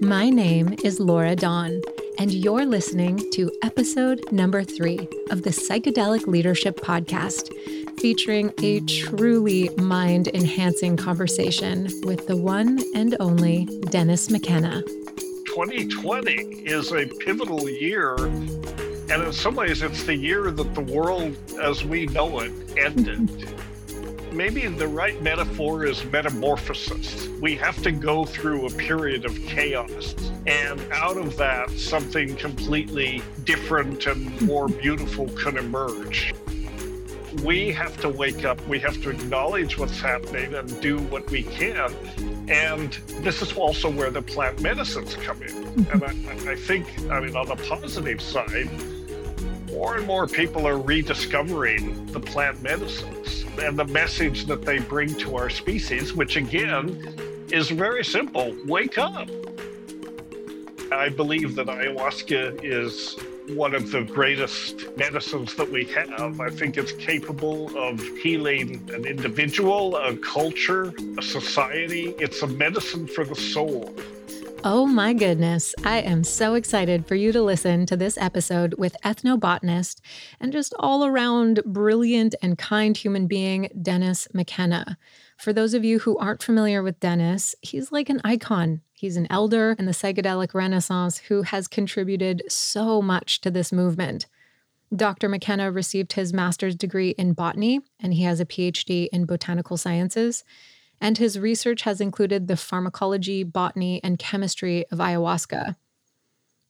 My name is Laura Dawn, and you're listening to episode number three of the Psychedelic Leadership Podcast, featuring a truly mind enhancing conversation with the one and only Dennis McKenna. 2020 is a pivotal year, and in some ways, it's the year that the world as we know it ended maybe the right metaphor is metamorphosis. We have to go through a period of chaos, and out of that, something completely different and more beautiful can emerge. We have to wake up, we have to acknowledge what's happening and do what we can. And this is also where the plant medicines come in. And I, I think, I mean, on the positive side, more and more people are rediscovering the plant medicines and the message that they bring to our species, which again is very simple wake up. I believe that ayahuasca is one of the greatest medicines that we have. I think it's capable of healing an individual, a culture, a society. It's a medicine for the soul. Oh my goodness. I am so excited for you to listen to this episode with ethnobotanist and just all around brilliant and kind human being, Dennis McKenna. For those of you who aren't familiar with Dennis, he's like an icon. He's an elder in the psychedelic renaissance who has contributed so much to this movement. Dr. McKenna received his master's degree in botany, and he has a PhD in botanical sciences and his research has included the pharmacology, botany, and chemistry of ayahuasca.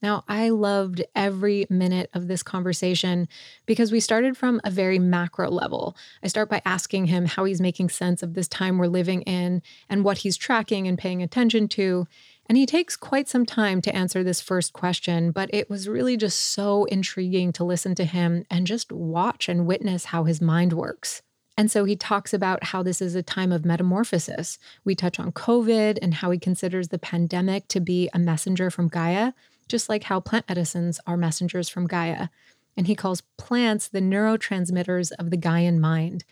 Now, I loved every minute of this conversation because we started from a very macro level. I start by asking him how he's making sense of this time we're living in and what he's tracking and paying attention to. And he takes quite some time to answer this first question, but it was really just so intriguing to listen to him and just watch and witness how his mind works. And so he talks about how this is a time of metamorphosis. We touch on COVID and how he considers the pandemic to be a messenger from Gaia, just like how plant medicines are messengers from Gaia. And he calls plants the neurotransmitters of the Gaian mind.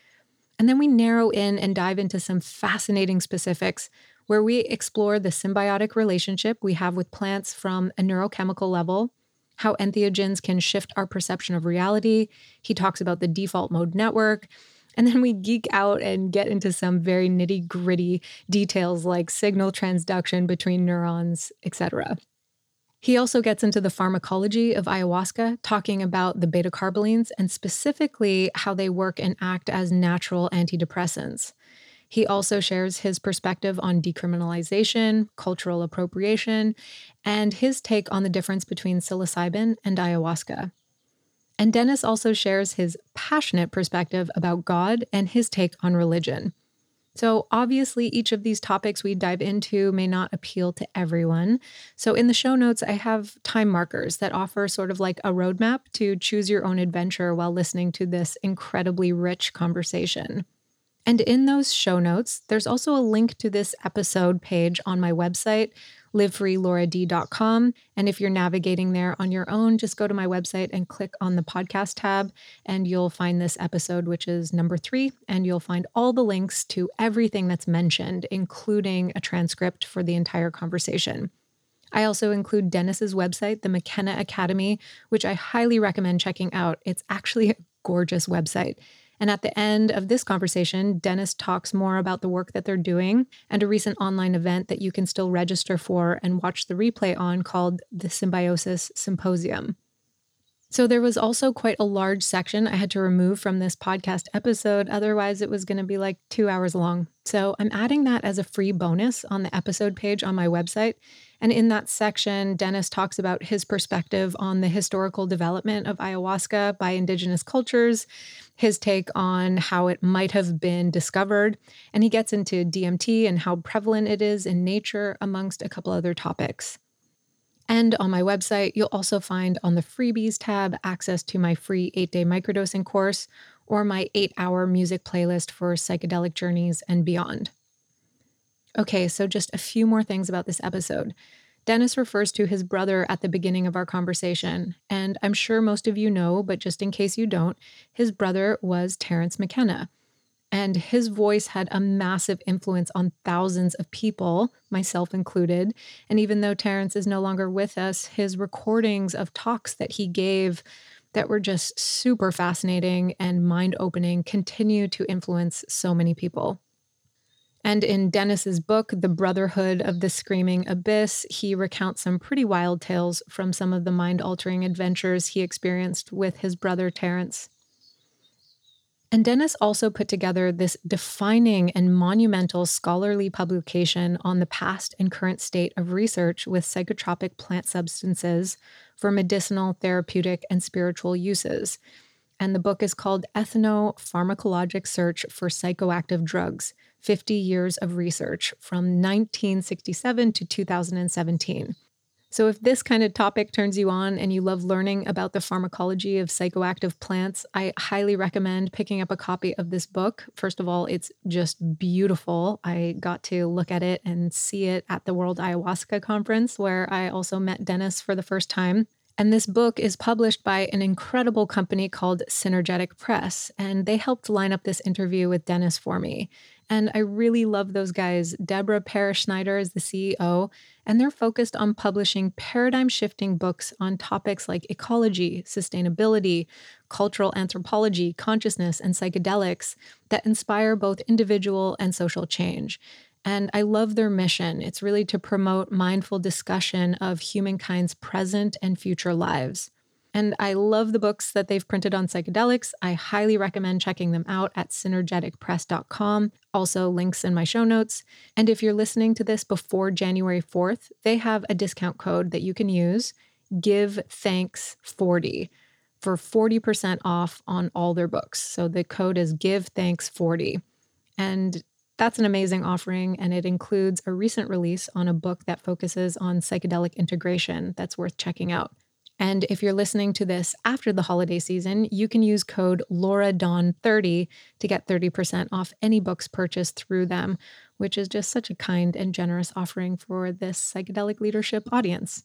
And then we narrow in and dive into some fascinating specifics where we explore the symbiotic relationship we have with plants from a neurochemical level, how entheogens can shift our perception of reality. He talks about the default mode network and then we geek out and get into some very nitty gritty details like signal transduction between neurons, etc. He also gets into the pharmacology of ayahuasca, talking about the beta carbolines and specifically how they work and act as natural antidepressants. He also shares his perspective on decriminalization, cultural appropriation, and his take on the difference between psilocybin and ayahuasca. And Dennis also shares his passionate perspective about God and his take on religion. So, obviously, each of these topics we dive into may not appeal to everyone. So, in the show notes, I have time markers that offer sort of like a roadmap to choose your own adventure while listening to this incredibly rich conversation. And in those show notes, there's also a link to this episode page on my website livefreelaurad.com. And if you're navigating there on your own, just go to my website and click on the podcast tab, and you'll find this episode, which is number three. And you'll find all the links to everything that's mentioned, including a transcript for the entire conversation. I also include Dennis's website, the McKenna Academy, which I highly recommend checking out. It's actually a gorgeous website. And at the end of this conversation, Dennis talks more about the work that they're doing and a recent online event that you can still register for and watch the replay on called the Symbiosis Symposium. So there was also quite a large section I had to remove from this podcast episode. Otherwise, it was going to be like two hours long. So I'm adding that as a free bonus on the episode page on my website. And in that section, Dennis talks about his perspective on the historical development of ayahuasca by indigenous cultures, his take on how it might have been discovered, and he gets into DMT and how prevalent it is in nature, amongst a couple other topics. And on my website, you'll also find on the freebies tab access to my free eight day microdosing course or my eight hour music playlist for psychedelic journeys and beyond. Okay, so just a few more things about this episode. Dennis refers to his brother at the beginning of our conversation, and I'm sure most of you know, but just in case you don't, his brother was Terence McKenna. And his voice had a massive influence on thousands of people, myself included. And even though Terrence is no longer with us, his recordings of talks that he gave that were just super fascinating and mind opening continue to influence so many people. And in Dennis's book, The Brotherhood of the Screaming Abyss, he recounts some pretty wild tales from some of the mind altering adventures he experienced with his brother Terence. And Dennis also put together this defining and monumental scholarly publication on the past and current state of research with psychotropic plant substances for medicinal, therapeutic, and spiritual uses. And the book is called Ethnopharmacologic Search for Psychoactive Drugs 50 Years of Research from 1967 to 2017. So, if this kind of topic turns you on and you love learning about the pharmacology of psychoactive plants, I highly recommend picking up a copy of this book. First of all, it's just beautiful. I got to look at it and see it at the World Ayahuasca Conference, where I also met Dennis for the first time. And this book is published by an incredible company called Synergetic Press. And they helped line up this interview with Dennis for me. And I really love those guys. Deborah Parrish Snyder is the CEO, and they're focused on publishing paradigm shifting books on topics like ecology, sustainability, cultural anthropology, consciousness, and psychedelics that inspire both individual and social change. And I love their mission. It's really to promote mindful discussion of humankind's present and future lives. And I love the books that they've printed on psychedelics. I highly recommend checking them out at synergeticpress.com. Also, links in my show notes. And if you're listening to this before January 4th, they have a discount code that you can use Give Thanks 40 for 40% off on all their books. So the code is Give Thanks 40. And that's an amazing offering, and it includes a recent release on a book that focuses on psychedelic integration that's worth checking out. And if you're listening to this after the holiday season, you can use code LauraDawn30 to get 30% off any books purchased through them, which is just such a kind and generous offering for this psychedelic leadership audience.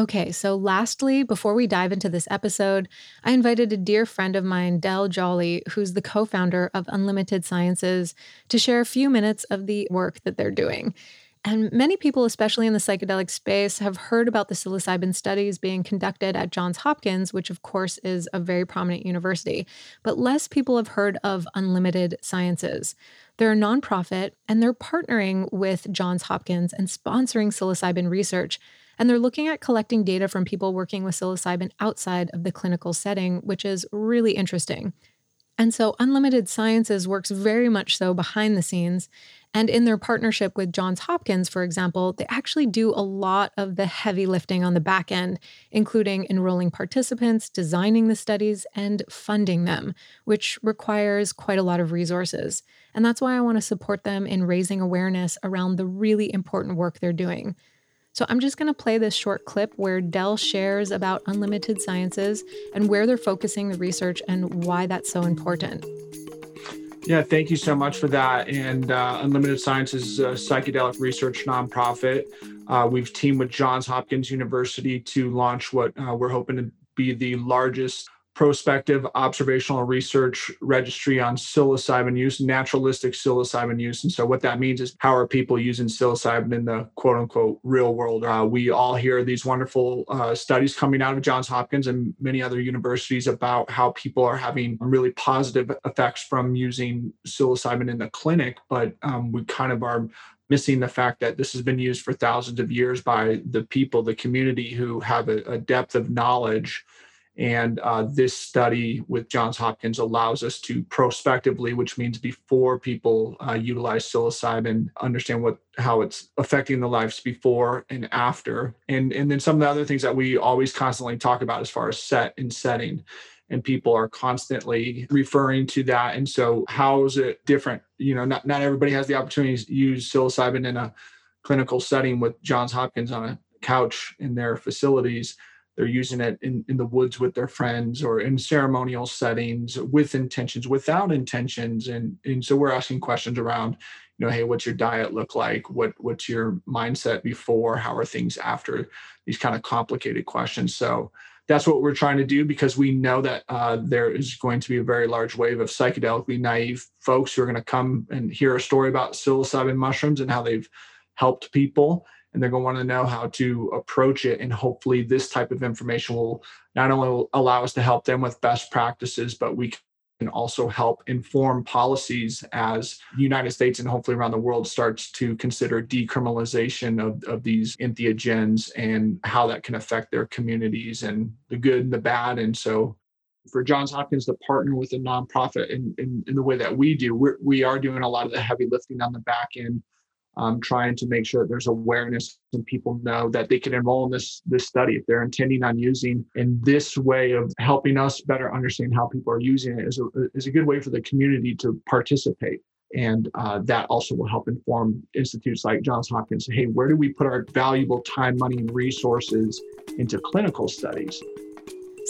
Okay, so lastly, before we dive into this episode, I invited a dear friend of mine, Del Jolly, who's the co founder of Unlimited Sciences, to share a few minutes of the work that they're doing. And many people, especially in the psychedelic space, have heard about the psilocybin studies being conducted at Johns Hopkins, which of course is a very prominent university. But less people have heard of Unlimited Sciences. They're a nonprofit and they're partnering with Johns Hopkins and sponsoring psilocybin research. And they're looking at collecting data from people working with psilocybin outside of the clinical setting, which is really interesting. And so Unlimited Sciences works very much so behind the scenes. And in their partnership with Johns Hopkins, for example, they actually do a lot of the heavy lifting on the back end, including enrolling participants, designing the studies, and funding them, which requires quite a lot of resources. And that's why I want to support them in raising awareness around the really important work they're doing. So I'm just going to play this short clip where Dell shares about unlimited sciences and where they're focusing the research and why that's so important. Yeah, thank you so much for that. And uh, Unlimited Science is a psychedelic research nonprofit. Uh, we've teamed with Johns Hopkins University to launch what uh, we're hoping to be the largest prospective observational research registry on psilocybin use, naturalistic psilocybin use. And so, what that means is how are people using psilocybin in the quote unquote real world? Uh, we all hear these wonderful uh, studies coming out of Johns Hopkins and many other universities about how people are having really positive effects from using psilocybin in the clinic, but um, we kind of are missing the fact that this has been used for thousands of years by the people, the community who have a, a depth of knowledge and uh, this study with Johns Hopkins allows us to prospectively, which means before people uh, utilize psilocybin, understand what how it's affecting the lives before and after. And, and then some of the other things that we always constantly talk about as far as set and setting. And people are constantly referring to that. And so, how is it different? You know, not, not everybody has the opportunity to use psilocybin in a clinical setting with Johns Hopkins on a couch in their facilities they're using it in, in the woods with their friends or in ceremonial settings with intentions without intentions and and so we're asking questions around you know, hey, what's your diet look like? What what's your mindset before? How are things after? These kind of complicated questions. So that's what we're trying to do because we know that uh, there is going to be a very large wave of psychedelically naive folks who are going to come and hear a story about psilocybin mushrooms and how they've helped people and they're going to want to know how to approach it and hopefully this type of information will not only allow us to help them with best practices but we can also help inform policies as the United States and hopefully around the world starts to consider decriminalization of, of these entheogens and how that can affect their communities and the good and the bad. And so for Johns Hopkins to partner with a nonprofit in, in, in the way that we do, we're, we are doing a lot of the heavy lifting on the back end um, trying to make sure that there's awareness and people know that they can enroll in this this study if they're intending on using. In this way of helping us better understand how people are using it is a, is a good way for the community to participate. And uh, that also will help inform institutes like johns hopkins hey where do we put our valuable time money and resources into clinical studies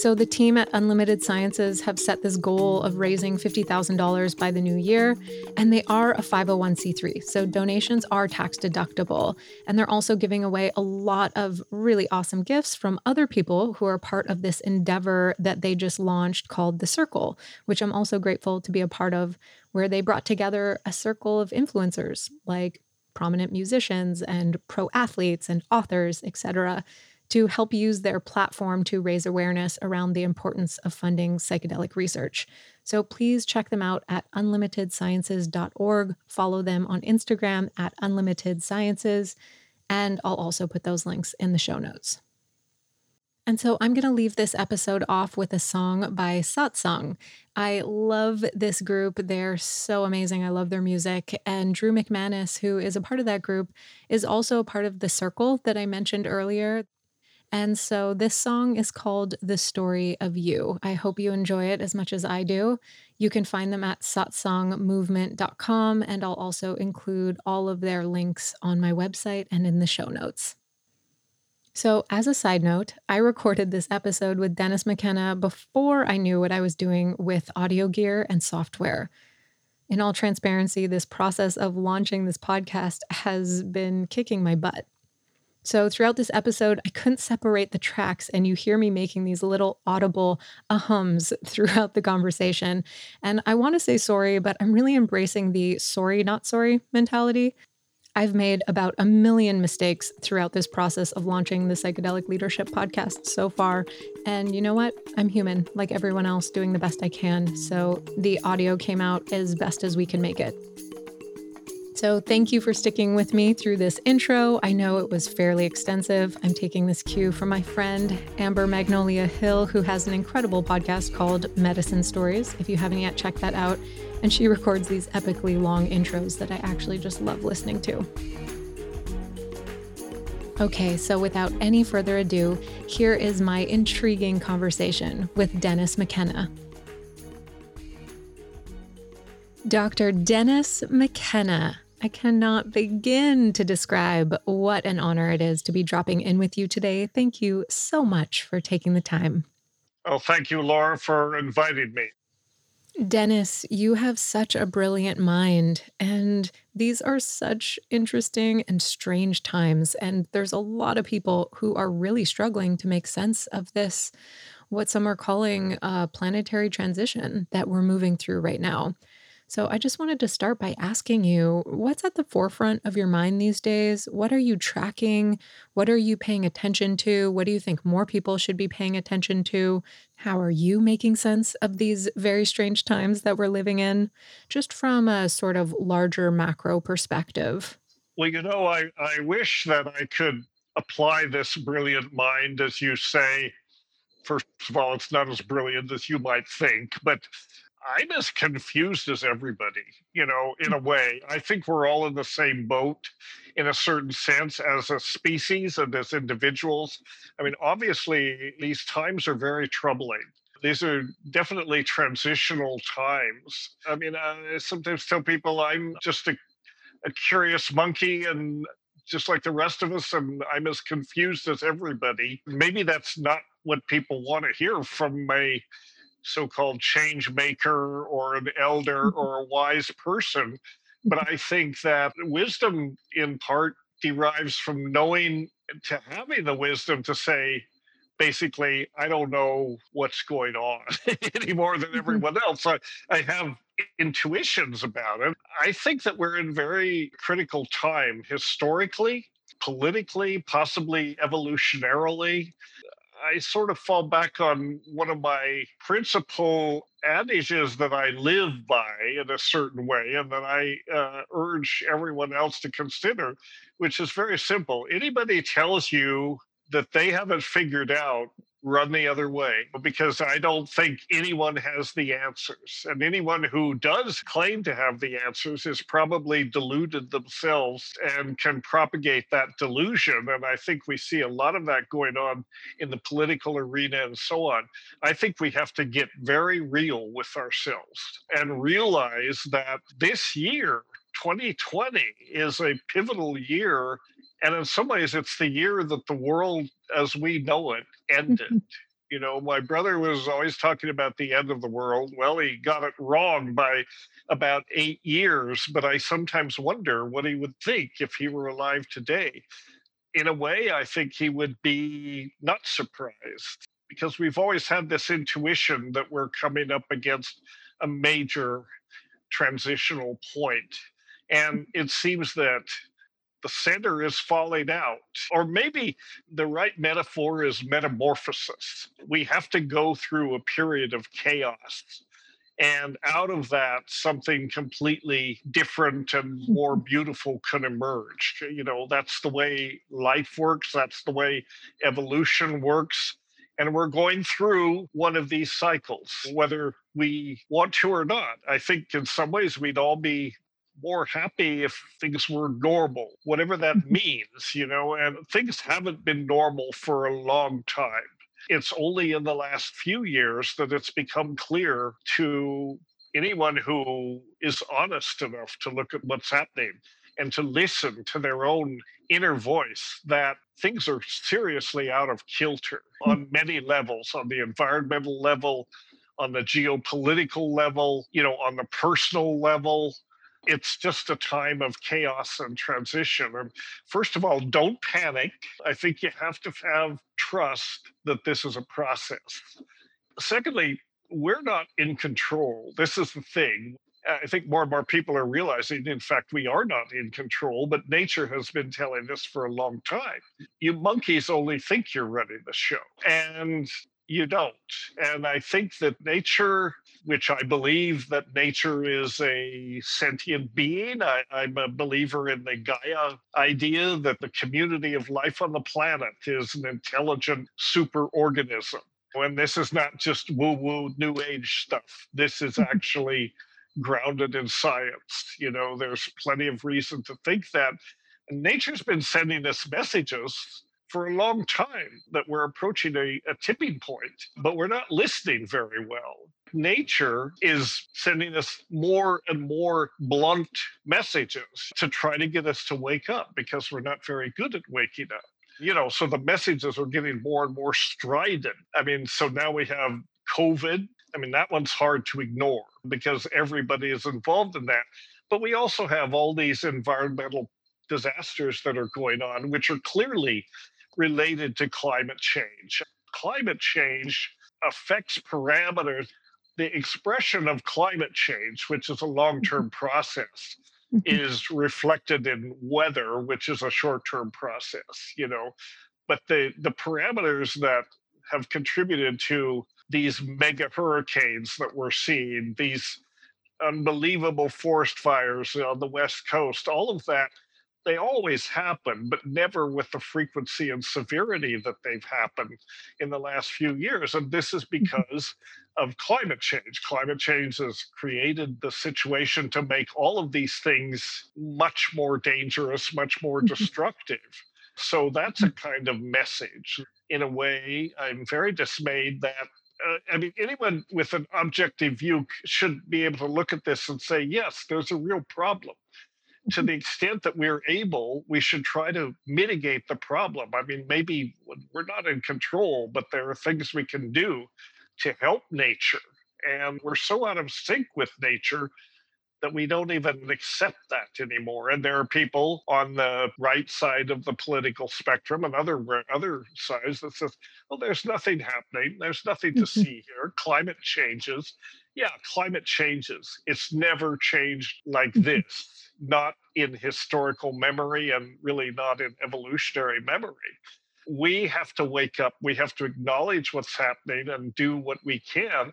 so, the team at Unlimited Sciences have set this goal of raising $50,000 by the new year, and they are a 501c3. So, donations are tax deductible. And they're also giving away a lot of really awesome gifts from other people who are part of this endeavor that they just launched called The Circle, which I'm also grateful to be a part of, where they brought together a circle of influencers like prominent musicians and pro athletes and authors, etc to help use their platform to raise awareness around the importance of funding psychedelic research. So please check them out at unlimitedsciences.org. Follow them on Instagram at unlimitedsciences, and I'll also put those links in the show notes. And so I'm going to leave this episode off with a song by Satsang. I love this group. They're so amazing. I love their music. And Drew McManus, who is a part of that group, is also a part of the circle that I mentioned earlier. And so this song is called The Story of You. I hope you enjoy it as much as I do. You can find them at satsangmovement.com, and I'll also include all of their links on my website and in the show notes. So, as a side note, I recorded this episode with Dennis McKenna before I knew what I was doing with audio gear and software. In all transparency, this process of launching this podcast has been kicking my butt. So, throughout this episode, I couldn't separate the tracks, and you hear me making these little audible ahums throughout the conversation. And I want to say sorry, but I'm really embracing the sorry, not sorry mentality. I've made about a million mistakes throughout this process of launching the Psychedelic Leadership podcast so far. And you know what? I'm human, like everyone else, doing the best I can. So the audio came out as best as we can make it. So, thank you for sticking with me through this intro. I know it was fairly extensive. I'm taking this cue from my friend Amber Magnolia Hill, who has an incredible podcast called Medicine Stories. If you haven't yet checked that out, and she records these epically long intros that I actually just love listening to. Okay, so without any further ado, here is my intriguing conversation with Dennis McKenna. Dr. Dennis McKenna I cannot begin to describe what an honor it is to be dropping in with you today. Thank you so much for taking the time. Oh, thank you, Laura, for inviting me. Dennis, you have such a brilliant mind, and these are such interesting and strange times. And there's a lot of people who are really struggling to make sense of this, what some are calling a planetary transition that we're moving through right now. So I just wanted to start by asking you what's at the forefront of your mind these days? What are you tracking? What are you paying attention to? What do you think more people should be paying attention to? How are you making sense of these very strange times that we're living in? Just from a sort of larger macro perspective. Well, you know, I, I wish that I could apply this brilliant mind, as you say. First of all, it's not as brilliant as you might think, but I'm as confused as everybody, you know, in a mm. way. I think we're all in the same boat in a certain sense as a species and as individuals. I mean, obviously, these times are very troubling. These are definitely transitional times. I mean, I sometimes tell people I'm just a, a curious monkey and just like the rest of us, and I'm as confused as everybody. Maybe that's not what people want to hear from a so-called change maker or an elder mm-hmm. or a wise person but I think that wisdom, in part, derives from knowing to having the wisdom to say, basically, I don't know what's going on any more than mm-hmm. everyone else. I, I have intuitions about it. I think that we're in very critical time historically, politically, possibly evolutionarily. I sort of fall back on one of my principal adages that I live by in a certain way and that I uh, urge everyone else to consider, which is very simple. Anybody tells you that they haven't figured out run the other way but because I don't think anyone has the answers. And anyone who does claim to have the answers is probably deluded themselves and can propagate that delusion. And I think we see a lot of that going on in the political arena and so on. I think we have to get very real with ourselves and realize that this year, 2020 is a pivotal year and in some ways it's the year that the world as we know it ended. You know my brother was always talking about the end of the world. Well he got it wrong by about eight years but i sometimes wonder what he would think if he were alive today. In a way i think he would be not surprised because we've always had this intuition that we're coming up against a major transitional point and it seems that the center is falling out. Or maybe the right metaphor is metamorphosis. We have to go through a period of chaos. And out of that, something completely different and more beautiful can emerge. You know, that's the way life works, that's the way evolution works. And we're going through one of these cycles, whether we want to or not. I think in some ways we'd all be more happy if things were normal, whatever that means, you know, and things haven't been normal for a long time. It's only in the last few years that it's become clear to anyone who is honest enough to look at what's happening and to listen to their own inner voice that things are seriously out of kilter hmm. on many levels on the environmental level on the geopolitical level you know on the personal level it's just a time of chaos and transition. First of all, don't panic. I think you have to have trust that this is a process. Secondly, we're not in control. This is the thing. I think more and more people are realizing, in fact, we are not in control, but nature has been telling us for a long time. You monkeys only think you're running the show. And you don't. And I think that nature, which I believe that nature is a sentient being, I, am a believer in the Gaia idea that the community of life on the planet is an intelligent superorganism. And this is not just woo woo new age stuff. This is mm-hmm. actually grounded in science. You know, there's plenty of reason to think that. And nature's been sending us messages for a long time that we're approaching a, a tipping point, but we're not listening very well nature is sending us more and more blunt messages to try to get us to wake up because we're not very good at waking up. You know, so the messages are getting more and more strident. I mean, so now we have COVID. I mean, that one's hard to ignore because everybody is involved in that. But we also have all these environmental disasters that are going on, which are clearly related to climate change. Climate change affects parameters. The expression of climate change, which is a long term mm-hmm. process, mm-hmm. is reflected in weather, which is a short term process, you know. But the, the parameters that have contributed to these mega hurricanes that we're seeing, these unbelievable forest fires on the West Coast, all of that they always happen, but never with the frequency and severity that they've happened in the last few years. And this is mm-hmm. because of climate change. Climate change has created the situation to make all of these things much more dangerous, much more mm-hmm. destructive. So that's a mm. kind of message. In a way, I'm very dismayed that uh, I mean, anyone with an objective view should be able to look at this and say, yes, there's a real problem to the extent that we're able, we should try to mitigate the problem. I mean, maybe we're not in control, but there are things we can do to help nature. And we're so out of sync with nature that we don't even accept that anymore. And there are people on the right side of the political spectrum and other other sides that says, "Well, there's nothing happening. There's nothing to mm-hmm. see here. Climate changes." Yeah, climate changes. It's never changed like mm-hmm. this, not in historical memory and really not in evolutionary memory we have to wake up. We have to acknowledge what's happening and do what we can.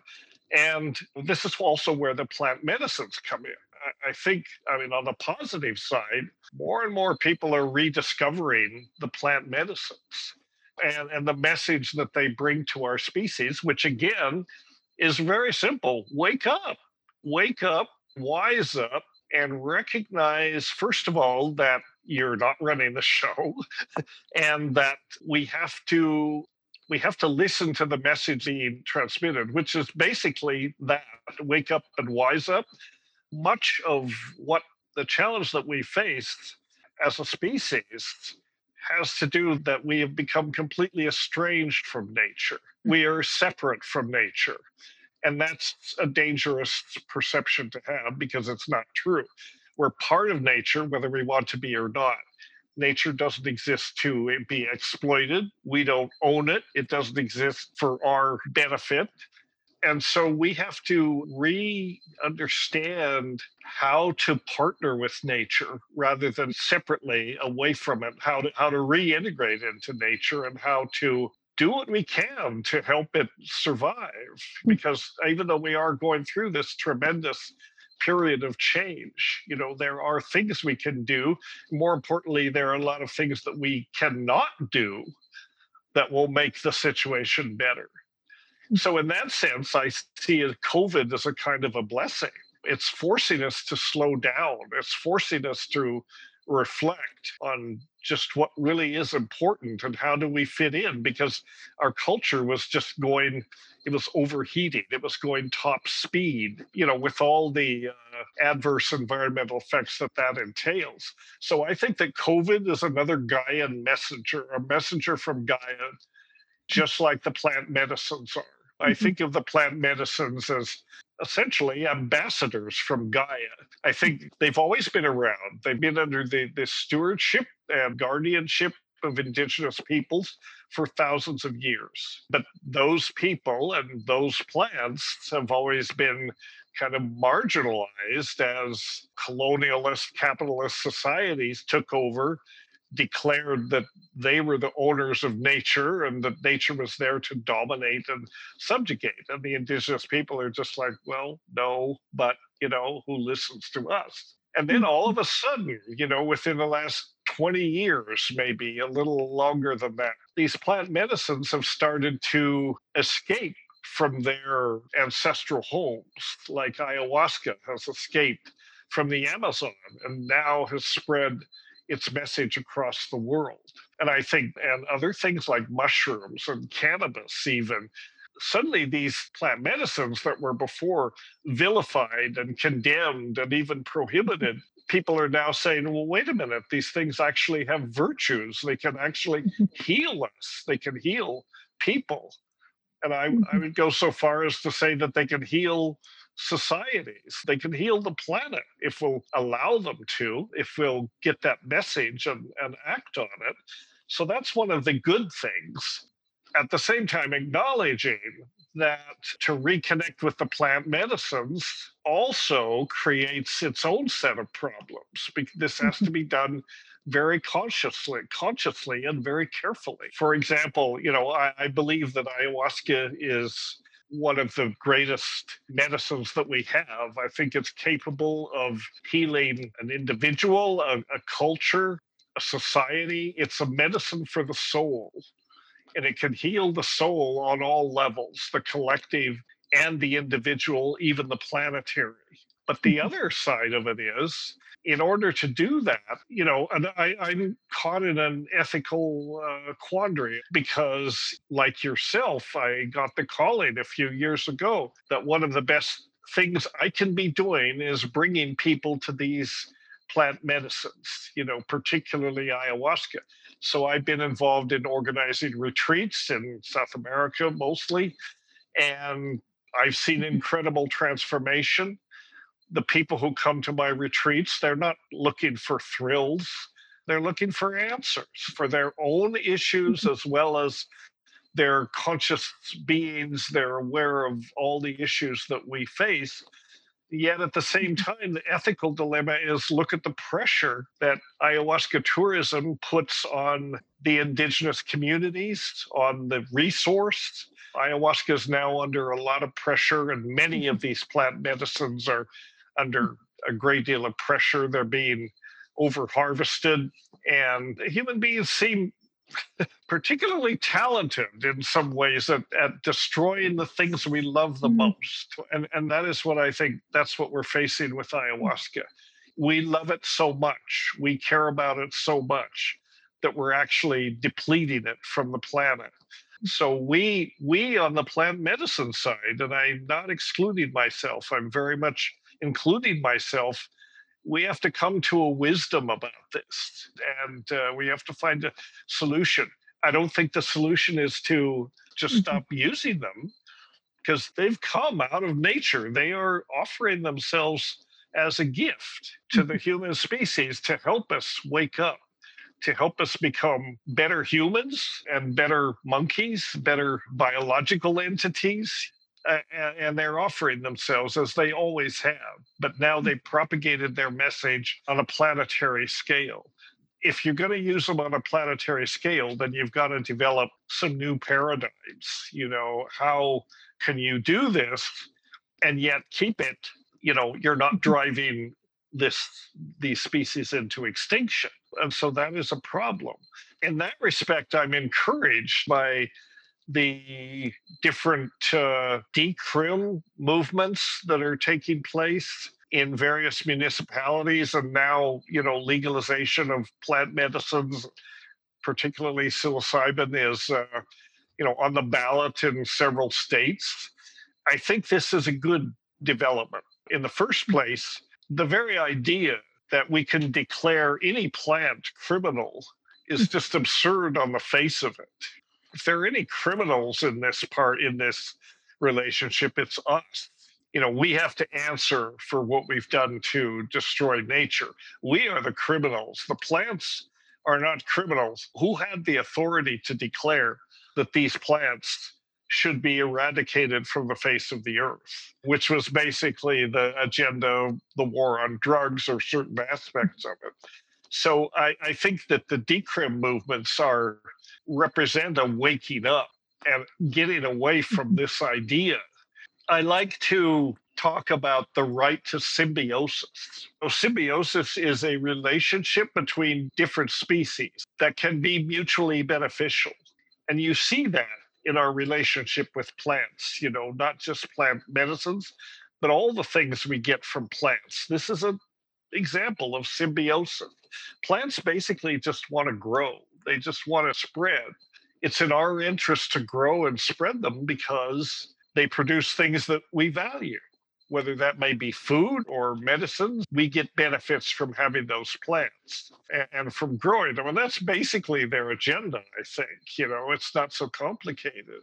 And this is also where the plant medicines come in. I think, I mean, on the positive side, more and more people are rediscovering the plant medicines and, and the message that they bring to our species, which again is very simple wake up, wake up, wise up, and recognize, first of all, that you're not running the show and that we have to we have to listen to the message being transmitted, which is basically that wake up and wise up. Much of what the challenge that we faced as a species has to do that we have become completely estranged from nature. Hmm. We are separate from nature. And that's a dangerous perception to have because it's not true. We're part of nature, whether we want to be or not nature doesn't exist to be exploited. We don't own it, it doesn't exist for our benefit. And so we have to re understand how to partner with nature rather than separately away from it, how to, how to reintegrate into nature and how to do what we can to help it survive. Mm. Because even though we are going through this tremendous period of change. You know, there are things we can do. More importantly, there are a lot of things that we cannot do that will make the situation better. So, in that sense, I see COVID as a kind of a blessing. It's forcing us to slow down, it's forcing us to reflect on just what really is important and how do we fit in? Because our culture was just going it was overheating. It was going top speed you know with all the uh, adverse environmental effects that that entails. So i think that covid is another gaian messenger a messenger from gaia just like the plant medicines are I mm-hmm. think of the plant medicines as essentially ambassadors from Gaia. I think they've always been around. They've been under the, the stewardship and guardianship of indigenous peoples for thousands of years. But those people and those plants have always been kind of marginalized as colonialist capitalist societies took over declared that they were the owners of nature and that nature was there to dominate and subjugate. And the indigenous people are just like, well, no, but, you know, who listens to us? And then all of mm-hmm. a sudden, you know, within the last 20 years, maybe a little longer than that, these plant medicines have started to escape from their ancestral homes, like ayahuasca has escaped from the Amazon and now has spread its message across the world. And I think, and other things like mushrooms and cannabis, even. Suddenly, these plant medicines that were before vilified and condemned and even prohibited, people are now saying, well, wait a minute, these things actually have virtues. They can actually heal us, they can heal people. And I, I mm-hmm. would go so far as to say that they can heal societies. They can heal the planet if we'll allow them to, if we'll get that message and, and act on it. So that's one of the good things. At the same time, acknowledging that to reconnect with the plant medicines also creates its own set of problems. This has to mm-hmm. be done very consciously, consciously and very carefully. For example, you know, I, I believe that ayahuasca is one of the greatest medicines that we have. I think it's capable of healing an individual, a, a culture, a society. It's a medicine for the soul, and it can heal the soul on all levels the collective and the individual, even the planetary. But the mm-hmm. other side of it is in order to do that, you know, and I, am caught in an ethical uh, quandary because, like yourself, I got the calling a few years ago that one of the best things I can be doing is bringing people to these plant medicines, you know, particularly ayahuasca. So I've been involved in organizing retreats in South America mostly, and I've seen incredible transformation the people who come to my retreats, they're not looking for thrills. They're looking for answers for their own issues mm-hmm. as well as their conscious beings. They're aware of all the issues that we face. Yet at the same mm-hmm. time, the ethical dilemma is look at the pressure that ayahuasca tourism puts on the indigenous communities, on the resource. Ayahuasca is now under a lot of pressure, and many of mm-hmm. these plant medicines are under a great deal of pressure. They're being over harvested, and human beings seem particularly talented in some ways at, at destroying the things we love the mm-hmm. most. And, and that is what I think that's what we're facing with ayahuasca. We love it so much, we care about it so much that we're actually depleting it from the planet. So we we on the plant medicine side, and I'm not excluding myself, I'm very much including myself we have to come to a wisdom about this and uh, we have to find a solution. I don't think the solution is to just mm-hmm. stop using them because they've come out of nature. They are offering themselves as a gift to the mm-hmm. human species to help us wake up, to help us become better humans and better monkeys, better biological entities and they're offering themselves as they always have. But now they've propagated their message on a planetary scale. If you're going to use them on a planetary scale, then you've got to develop some new paradigms. You know, how can you do this and yet keep it? You know, you're not mm-hmm. driving this these species into extinction and so that is a problem in that respect i'm encouraged by the different uh, decrim movements that are taking place in various municipalities and now you know legalization of plant medicines particularly psilocybin is uh, you know on the ballot in several states. I think this is a good development. In the first place the very idea that we can declare any plant criminal is hmm. just absurd on the face of it if there are any criminals in this part in this relationship, it's us. You know, we have to answer for what we've done to destroy nature. We are the criminals. The plants are not criminals. Who had the authority to declare that these plants should be eradicated from the face of the earth, which was basically the agenda of the war on drugs or certain mm. aspects of it. So I, I think that the decrim movements are represent a waking up and getting away from mm-hmm. this idea. I like to talk about the right to symbiosis. So symbiosis is a relationship between different species that can be mutually beneficial. And you see that in our relationship with plants, you know, not just plant medicines, but all the things we get from plants. This is an example of symbiosis. Plants basically just want to grow they just want to spread. It's in our interest to grow and spread them because they produce things that we value. Whether that may be food or medicines, we get benefits from having those plants and from growing them. And that's basically their agenda, I think. You know, it's not so complicated.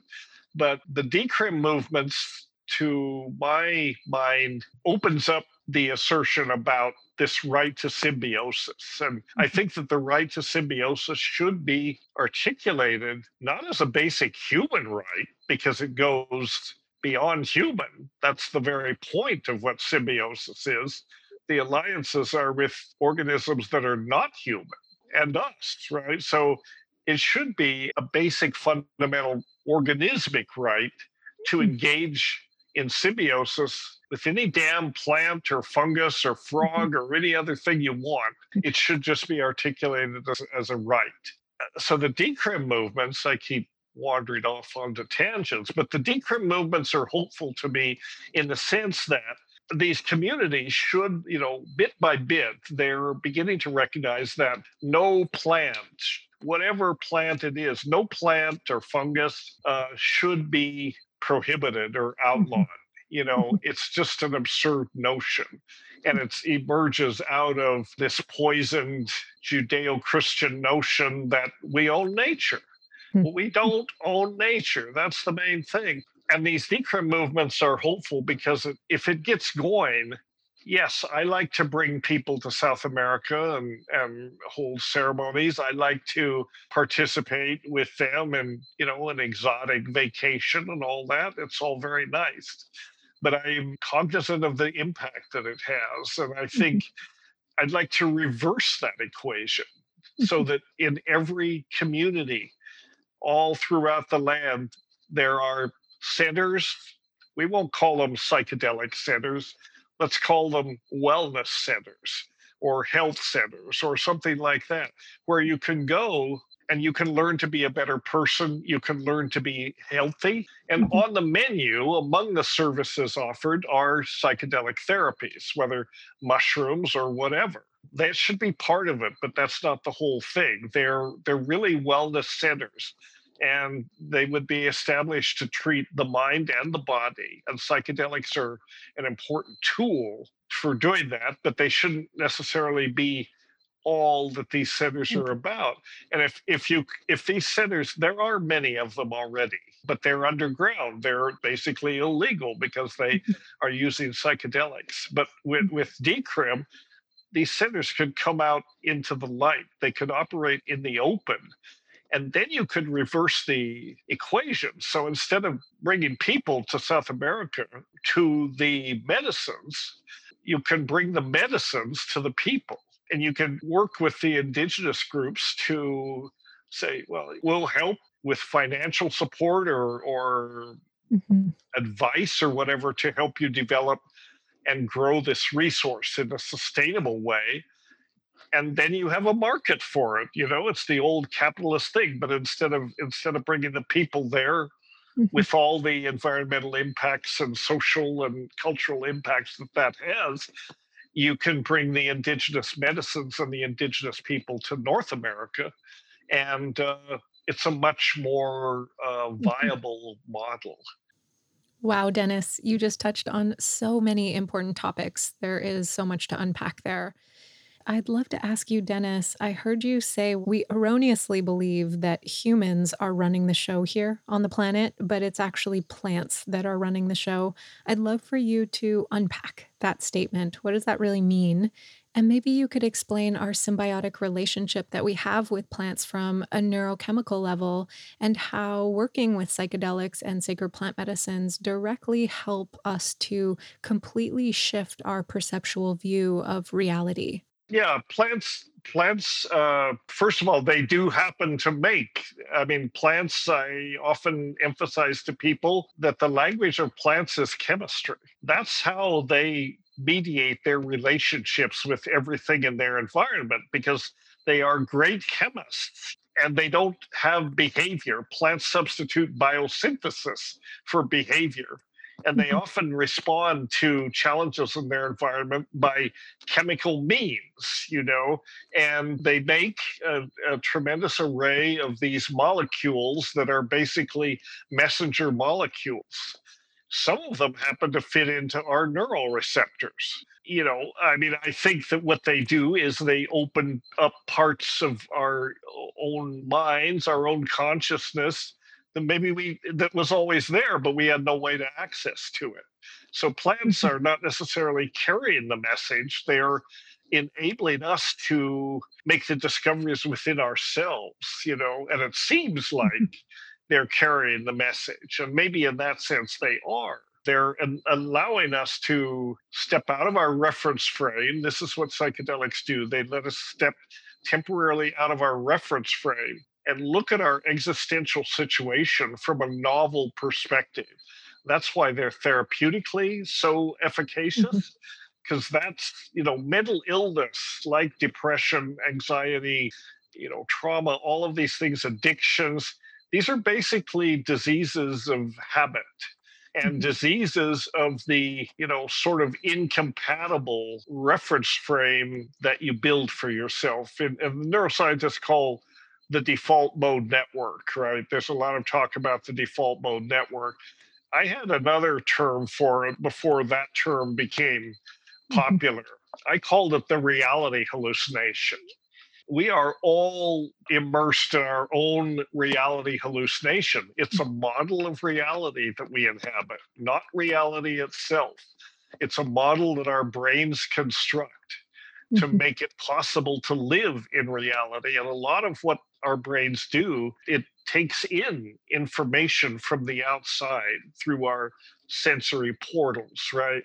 But the decrim movements, to my mind, opens up the assertion about this right to symbiosis. And I mm-hmm. think that the right to symbiosis should be articulated not as a basic human right, because it goes beyond human. That's the very point of what symbiosis is. The alliances are with organisms that are not human and us, right? So it should be a basic fundamental organismic right to mm-hmm. engage in symbiosis with any damn plant or fungus or mm-hmm. frog or any other thing you want. It should just be articulated as, as a right. Uh, so the decrim movements, I keep wandering off onto tangents, but the decrim movements are hopeful to me in the sense that these communities should, you know, bit by bit, they're beginning to recognize that no plant, whatever plant it is, no plant or fungus uh, should be prohibited or mm-hmm. outlawed. You know, it's just an absurd notion. And it emerges out of this poisoned Judeo Christian notion that we own nature. Hmm. we don't own nature. That's the main thing. And these decrim movements are hopeful because if it gets going, yes, I like to bring people to South America and, and hold ceremonies. I like to participate with them and, you know, an exotic vacation and all that. It's all very nice. But I'm cognizant of the impact that it has. And I think mm-hmm. I'd like to reverse that equation so mm-hmm. that in every community, all throughout the land, there are centers. We won't call them psychedelic centers let's call them wellness centers or health centers or something like that, where you can go and you can learn to be a better person. You can learn to be healthy. And mm-hmm. on the menu, among the services offered are psychedelic therapies, whether mushrooms or whatever. That should be part of it, but that's not the whole thing. They're they're really wellness centers and they would be established to treat the mind and the body. And psychedelics are an important tool for doing that, but they shouldn't necessarily be all that these centers mm. are about. And if if you if these centers, there are many of them already, but they're underground. They're basically illegal because they mm-hmm. are using psychedelics. But with, with Decrim, these centers could come out into the light. They could operate in the open and then you could reverse the equation. So instead of bringing people to South America to the medicines, you can bring the medicines to the people. And you can work with the indigenous groups to say, well, we'll help with financial support or, or mm-hmm. advice or whatever to help you develop and grow this resource in a sustainable way and then you have a market for it you know it's the old capitalist thing but instead of instead of bringing the people there mm-hmm. with all the environmental impacts and social and cultural impacts that that has you can bring the indigenous medicines and the indigenous people to north america and uh, it's a much more uh, mm-hmm. viable model Wow, Dennis, you just touched on so many important topics. There is so much to unpack there. I'd love to ask you, Dennis. I heard you say we erroneously believe that humans are running the show here on the planet, but it's actually plants that are running the show. I'd love for you to unpack that statement. What does that really mean? And maybe you could explain our symbiotic relationship that we have with plants from a neurochemical level and how working with psychedelics and sacred plant medicines directly help us to completely shift our perceptual view of reality. Yeah, plants plants uh, first of all they do happen to make. I mean plants i often emphasize to people that the language of plants is chemistry. That's how they mediate their relationships with everything in their environment because they are great chemists and they don't have behavior. Plants substitute biosynthesis for behavior and they often respond to challenges in their environment by chemical means, you know, and they make a, a, tremendous array of these molecules that are basically messenger molecules. Some of them happen to fit into our neural receptors. You know, I mean, I think that what they do is they open up parts of our own minds, our own consciousness maybe we that was always there, but we had no way to access to it. So plants mm-hmm. are not necessarily carrying the message; they are enabling us to make the discoveries within ourselves. You know, and it seems mm-hmm. like they're carrying the message, and maybe in that sense they are. They're allowing us to step out of our reference frame. This is what psychedelics do. They let us step temporarily out of our reference frame and look at our existential situation from a novel perspective. That's why they're therapeutically so efficacious. Because mm-hmm. that's, you know, mental illness like depression, anxiety, you know, trauma, all of these things, addictions, these are basically diseases of habit and mm-hmm. diseases of the you know sort of incompatible reference frame that you build for yourself and, and neuroscientists call the default mode network, right? There's a lot of talk about the default mode network. I had another term for it before that term became mm-hmm. popular. Mm-hmm. I called it the reality hallucination. We are all immersed in our own reality hallucination. It's a model of reality that we inhabit, not reality itself. It's a model that our brains construct to mm-hmm. make it possible to live in reality. And a lot of what our brains do, it takes in information from the outside through our sensory portals, right?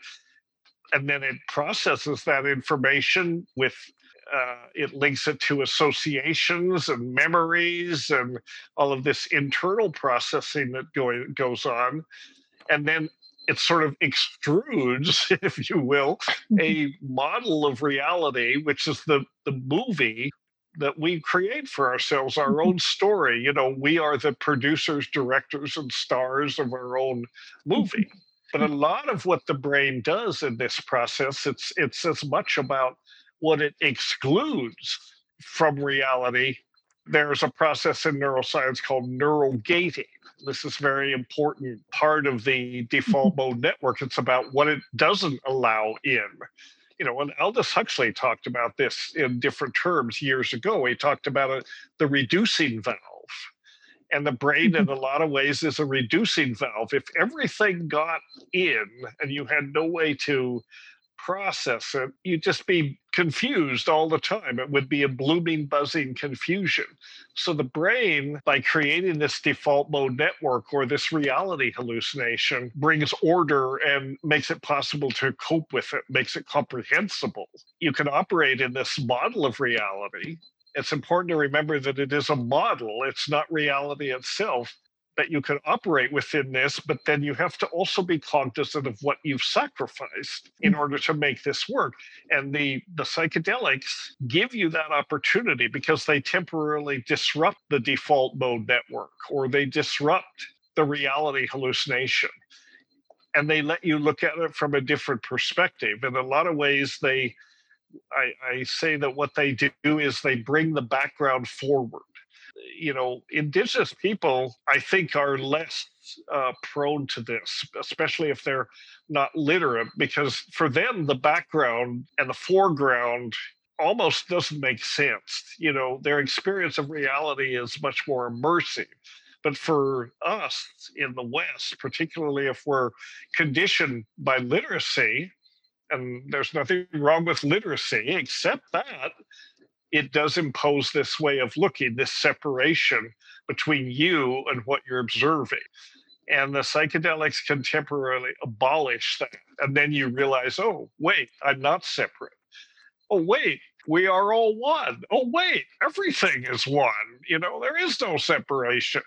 And then it processes that information with uh, it links it to associations and memories and all of this internal processing that go, goes on. And then it sort of extrudes, if you will, mm-hmm. a model of reality, which is the, the movie that we create for ourselves, our mm-hmm. own story. You know, we are the producers, directors, and stars of our own movie. Mm-hmm. But a lot of what the brain does in this process, it's it's as much about what it excludes from reality. There's a process in neuroscience called neural gating. This is very important part of the default mode network. It's about what it doesn't allow in. You know, when Aldous Huxley talked about this in different terms years ago, he talked about it, the reducing valve. And the brain, in mm-hmm. a lot of ways, is a reducing valve. If everything got in and you had no way to process it, you'd just be confused all the time. It would be a blooming, buzzing confusion. So the brain, by creating this default mode network or this reality hallucination, brings order and makes it possible to cope with it, makes it comprehensible. You can operate in this model of reality. It's important to remember that it is a model, it's not reality itself that you can operate within this, but then you have to also be cognizant of what you've sacrificed in order to make this work. And the, the psychedelics give you that opportunity because they temporarily disrupt the default mode network or they disrupt the reality hallucination. And they let you look at it from a different perspective. In a lot of ways, they I, I say that what they do is they bring the background forward you know, indigenous people, I think, are less uh, prone to this, especially if they're not literate, because for them, the background and the foreground almost doesn't make sense. You know, their experience of reality is much more immersive. But for us in the West, particularly if we're conditioned by literacy, and there's nothing wrong with literacy except that it does impose this way of looking, this separation between you and what you're observing. And the psychedelics can temporarily abolish that. And then you realize, oh, wait, I'm not separate. Oh, wait, we are all one. Oh, wait, everything is one. You know, there is no separation.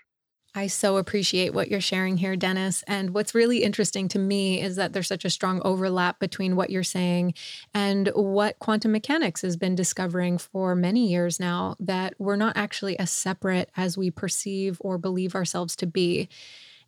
I so appreciate what you're sharing here, Dennis. And what's really interesting to me is that there's such a strong overlap between what you're saying and what quantum mechanics has been discovering for many years now that we're not actually as separate as we perceive or believe ourselves to be.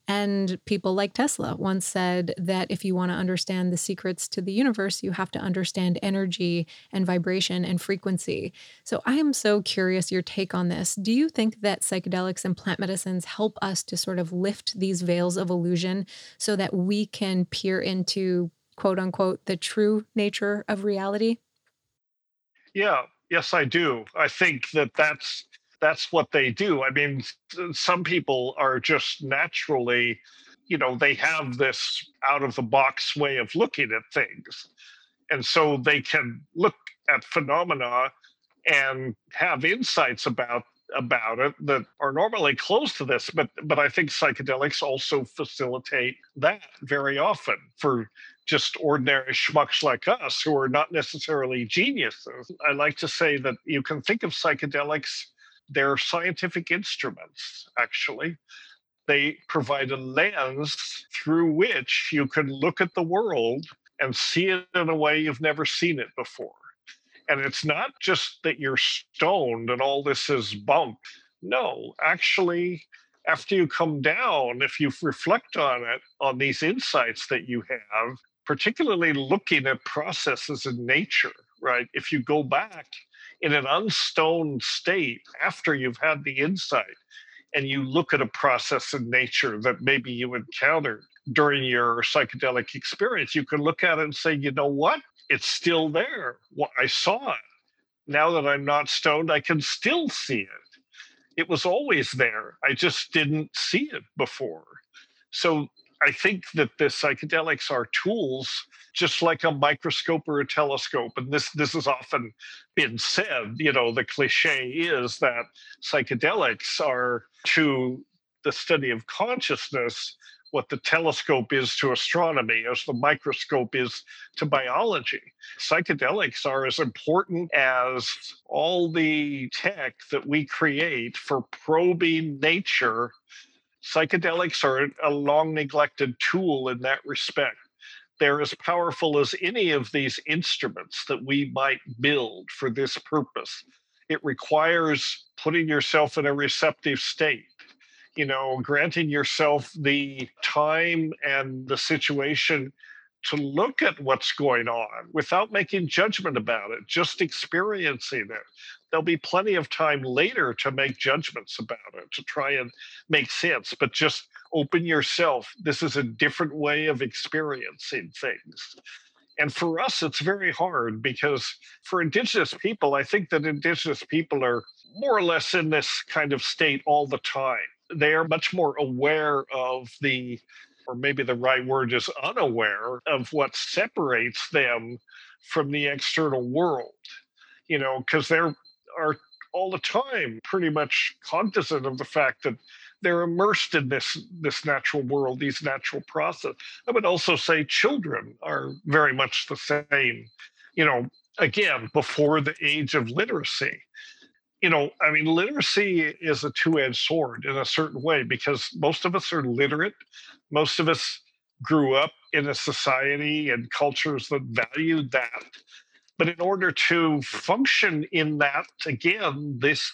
And people like Tesla once said that if you want to understand the secrets to the universe, you have to understand energy and vibration and frequency. So I am so curious your take on this. Do you think that psychedelics and plant medicines help us to sort of lift these veils of illusion so that we can peer into quote unquote the true nature of reality? Yeah, yes, I do. I think that that's that's what they do. I mean, some people are just naturally, you know, they have this out of the box way of looking at things. And so they can look at phenomena and have insights about about it that are normally close to this but but i think psychedelics also facilitate that very often for just ordinary schmucks like us who are not necessarily geniuses i like to say that you can think of psychedelics they're scientific instruments, actually. They provide a lens through which you can look at the world and see it in a way you've never seen it before. And it's not just that you're stoned and all this is bunk. No, actually, after you come down, if you reflect on it, on these insights that you have, particularly looking at processes in nature, right? If you go back in an unstoned state after you've had the insight and you look at a process in nature that maybe you encountered during your psychedelic experience, you can look at it and say, you know what? It's still there. Well, I saw it. Now that I'm not stoned, I can still see it. It was always there. I just didn't see it before. So I think that the psychedelics are tools just like a microscope or a telescope. And this this has often been said. You know, the cliche is that psychedelics are to the study of consciousness what the telescope is to astronomy, as the microscope is to biology. Psychedelics are as important as all the tech that we create for probing nature. Psychedelics are a long neglected tool in that respect. They're as powerful as any of these instruments that we might build for this purpose. It requires putting yourself in a receptive state you know, granting yourself the time and the situation to look at what's going on without making judgment about it, just experiencing it. There'll be plenty of time later to make judgments about it, to try and make sense, but just open yourself. This is a different way of experiencing things. And for us, it's very hard because for Indigenous people, I think that Indigenous people are more or less in this kind of state all the time they are much more aware of the or maybe the right word is unaware of what separates them from the external world you know because they're are all the time pretty much cognizant of the fact that they're immersed in this this natural world these natural process. I would also say children are very much the same you know again before the age of literacy you know, I mean, literacy is a two edged sword in a certain way because most of us are literate. Most of us grew up in a society and cultures that valued that. But in order to function in that, again, this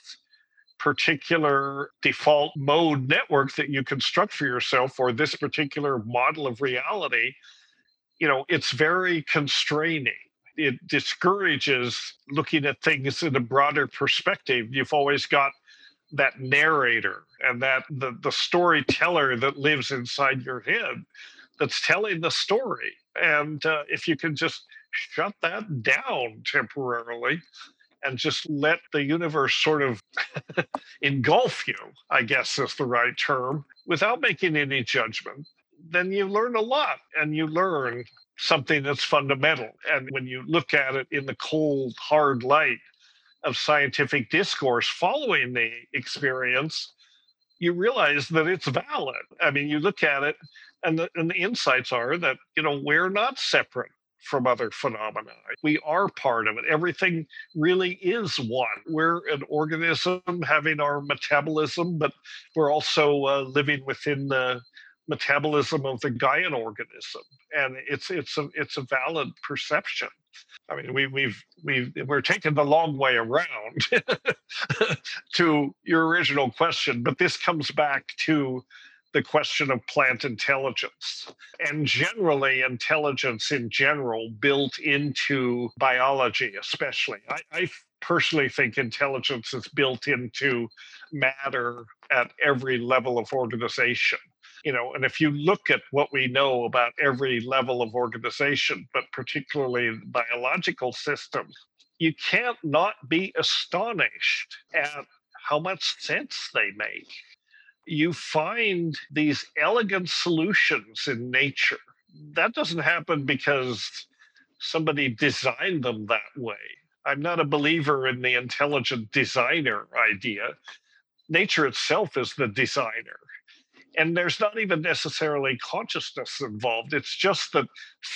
particular default mode network that you construct for yourself or this particular model of reality, you know, it's very constraining it discourages looking at things in a broader perspective. You've always got that narrator and that the, the storyteller that lives inside your head that's telling the story. And uh, if you can just shut that down temporarily and just let the universe sort of engulf you, I guess is the right term, without making any judgment, then you learn a lot and you learn something that's fundamental. And when you look at it in the cold, hard light of scientific discourse following the experience, you realize that it's valid. I mean, you look at it, and the, and the insights are that, you know, we're not separate from other phenomena. We are part of it. Everything really is one. We're an organism having our metabolism, but we're also uh, living within the metabolism of the Gaian organism, and it's it's a it's a valid perception. I mean, we, we've we've we're taking the long way around to your original question, but this comes back to the question of plant intelligence and generally intelligence in general built into biology, especially. I, I personally think intelligence is built into matter at every level of organization you know and if you look at what we know about every level of organization but particularly biological systems you can't not be astonished at how much sense they make. You find these elegant solutions in nature. That doesn't happen because somebody designed them that way. I'm not a believer in the intelligent designer idea. Nature itself is the designer and there's not even necessarily consciousness involved. It's just that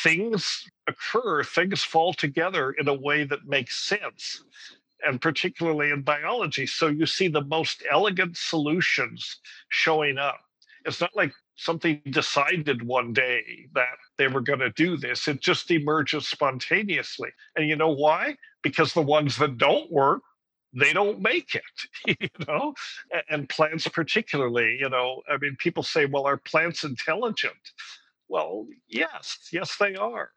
things occur, things fall together in a way that makes sense, and particularly in biology. So you see the most elegant solutions showing up. It's not like something decided one day that they were going to do this. It just emerges spontaneously. And you know why? Because the ones that don't work they don't make it you know? And plants particularly you know i mean people say well are plants intelligent? Well yes yes they are.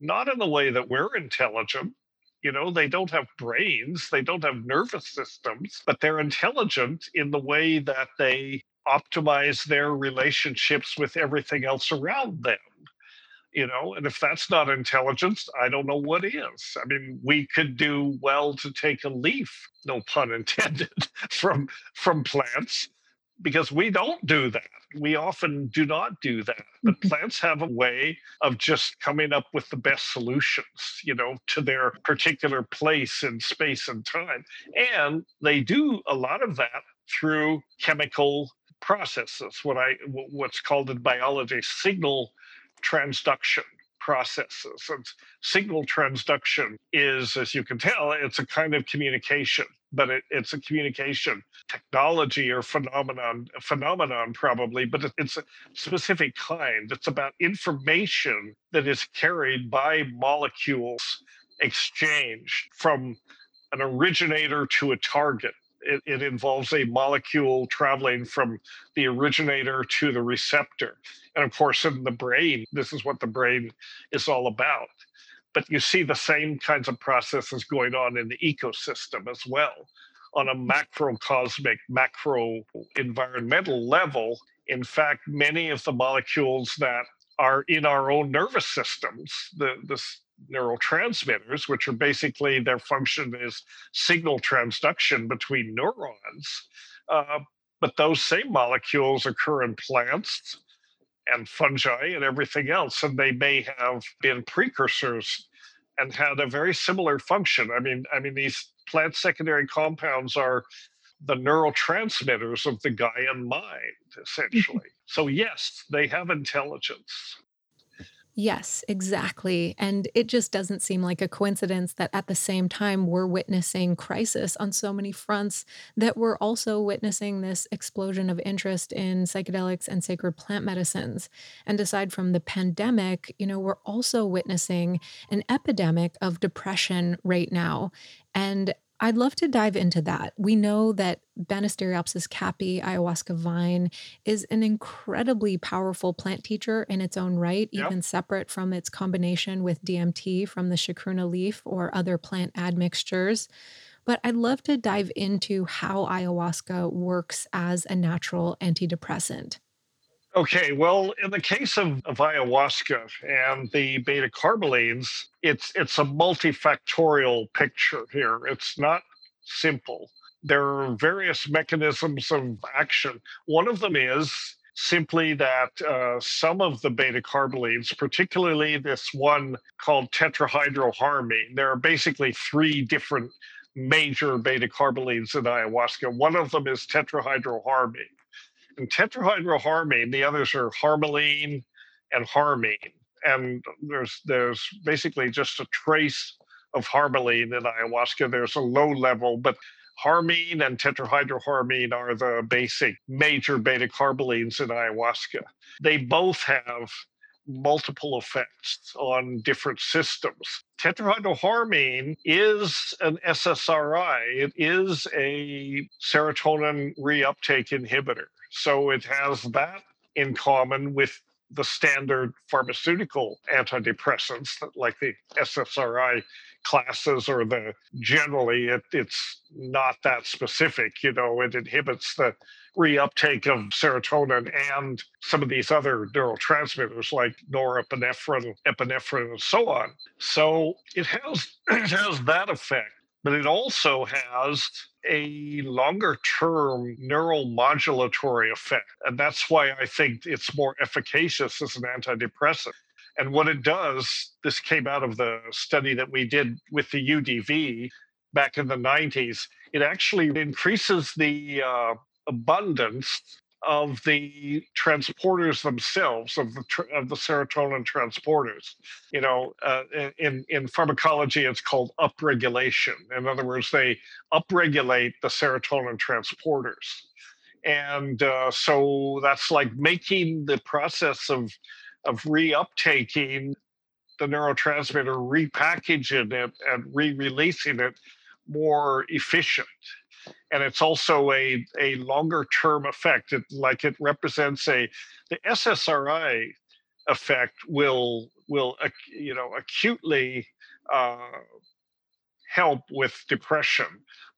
Not in the way that we're intelligent you know? They don't have brains they don't have nervous systems but they're intelligent in the way that they optimize their relationships with everything else around them you know and if that's not intelligence i don't know what is i mean we could do well to take a leaf no pun intended from from plants because we don't do that. We often do not do that. But mm-hmm. plants have a way of just coming up with the best solutions, you know, to their particular place in space and time. And they do a lot of that through chemical processes, what I what's called in biology signal transduction processes. And signal transduction is, as you can tell, it's a kind of communication, but it, it's a communication technology or phenomenon, phenomenon probably, but it's a specific kind. It's about information that is carried by molecules exchanged from an originator to a target it, it, involves a molecule traveling from the originator to the receptor. And of course, in the brain, this is what the brain is all about. But you see the same kinds of processes going on in the ecosystem as well. On a macrocosmic, macro environmental level, in fact, many of the molecules that are in our own nervous systems, the, the neurotransmitters, which are basically their function is signal transduction between neurons. Uh, but those same molecules occur in plants and fungi and everything else, and they may have been precursors and had a very similar function. I mean, I mean these plant secondary compounds are the neurotransmitters of the Gaian mind, essentially. so yes, they have intelligence. Yes, exactly. And it just doesn't seem like a coincidence that at the same time we're witnessing crisis on so many fronts, that we're also witnessing this explosion of interest in psychedelics and sacred plant medicines. And aside from the pandemic, you know, we're also witnessing an epidemic of depression right now. And I'd love to dive into that. We know that Banisteriopsis caapi ayahuasca vine is an incredibly powerful plant teacher in its own right, yep. even separate from its combination with DMT from the chacruna leaf or other plant admixtures. But I'd love to dive into how ayahuasca works as a natural antidepressant. Okay, well, in the case of, of ayahuasca and the beta carbolines, it's it's a multifactorial picture here. It's not simple. There are various mechanisms of action. One of them is simply that uh, some of the beta carbolines, particularly this one called tetrahydroharmine, there are basically three different major beta carbolines in ayahuasca. One of them is tetrahydroharmine tetrahydroharmine, the others are harmaline and harmine. And there's there's basically just a trace of harmaline in ayahuasca. There's a low level, but harmine and tetrahydroharmine are the basic major beta carbolines in ayahuasca. They both have multiple effects on different systems. Tetrahydroharmine is an SSRI, it is a serotonin reuptake inhibitor. So it has that in common with the standard pharmaceutical antidepressants like the SSRI classes or the generally it, it's not that specific you know it inhibits the reuptake of serotonin and some of these other neurotransmitters like norepinephrine epinephrine and so on. So it has it has that effect but it also has a longer term neuromodulatory effect. And that's why I think it's more efficacious as an antidepressant. And what it does, this came out of the study that we did with the UDV back in the 90s, it actually increases the uh, abundance of the transporters themselves of the of the serotonin transporters. You know, uh, in in pharmacology, it's called upregulation. In other words, they upregulate the serotonin transporters, and uh, so that's like making the process of of reuptaking the neurotransmitter, repackaging it, and re-releasing it more efficient and it's also a, a longer term effect. It, like it represents a the SSRI effect will will you know acutely uh, help with depression,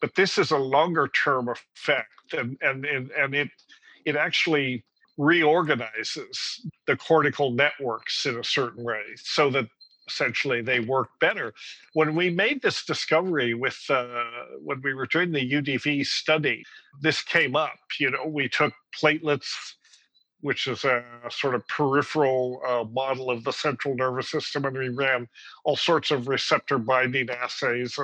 but this is a longer term effect, and and and, and it it actually reorganizes the cortical networks in a certain way so that essentially they work better. When we made this discovery with uh, when we were doing the UDV study, this came up. You know, we took platelets, which is a, sort of peripheral uh, model of the central nervous system, and we ran all sorts of receptor binding assays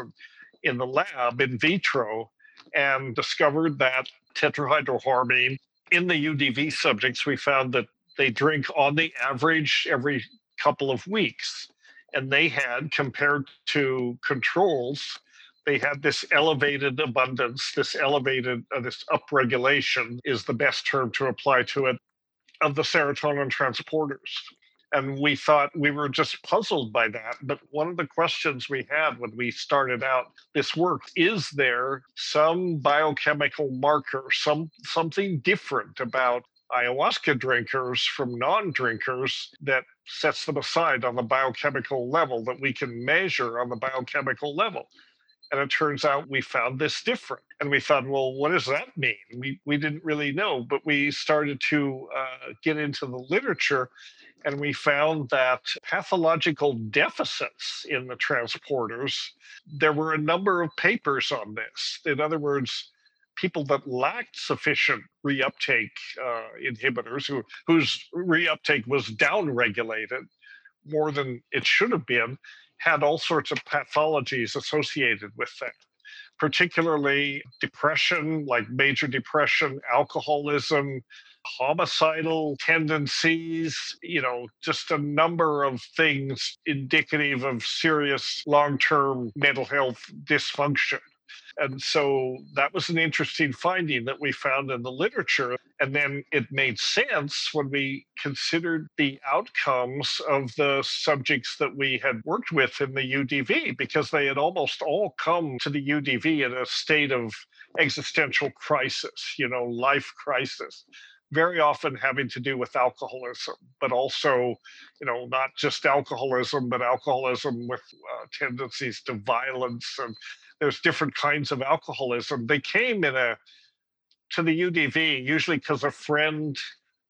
in the lab in vitro, and discovered that tetrahydroharmine in the UDV subjects, we found that they drink on the average every couple of weeks and they had compared to controls they had this elevated abundance this elevated uh, this upregulation is the best term to apply to it of the serotonin transporters. And we thought we were just puzzled by that but one of the questions we had when we started out this work is there some biochemical marker some something different about ayahuasca drinkers from non drinkers that sets them aside on the biochemical level that we can measure on the biochemical level. And it turns out we found this different. And we thought, well, what does that mean? We, we didn't really know, but we started to uh, get into the literature and we found that pathological deficits in the transporters, there were a number of papers on this. In other words, people that lacked sufficient reuptake uh, inhibitors, who, whose reuptake was downregulated more than it should have been, had all sorts of pathologies associated with that, particularly depression, like major depression, alcoholism, homicidal tendencies, you know, just a number of things indicative of serious long term mental health dysfunction. And so that was an interesting finding that we found in the literature. And then it made sense when we considered the outcomes of the subjects that we had worked with in the UDV, because they had almost all come to the UDV in a state of existential crisis, you know, life crisis very often having to do with alcoholism, but also, you know, not just alcoholism, but alcoholism with uh, tendencies to violence and there's different kinds of alcoholism. They came in a to the UDV usually because a friend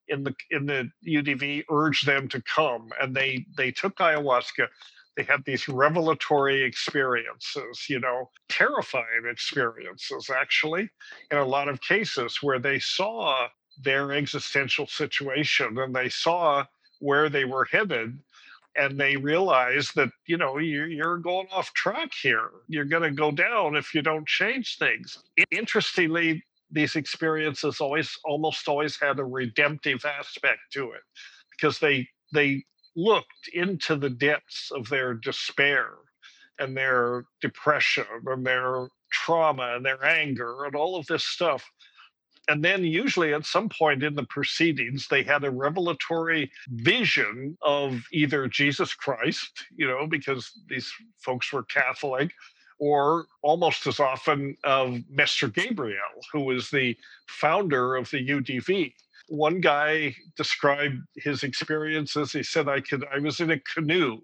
in the in the UDV urged them to come, and they they took ayahuasca. They had these revelatory experiences, you know, terrifying experiences, actually, in a lot of cases where they saw their existential situation and they saw where they were headed and they realize that you know you're, going off track here. You're going to go down if you don't change things. Interestingly these experiences always almost always had a redemptive aspect to it because they they looked into the depths of their despair and their depression and their trauma and their anger and all of this stuff and then, usually, at some point in the proceedings, they had a revelatory vision of either Jesus Christ, you know, because these folks were Catholic, or almost as often of Mestre Gabriel, who was the founder of the UDV. One guy described his experiences. He said, "I could. I was in a canoe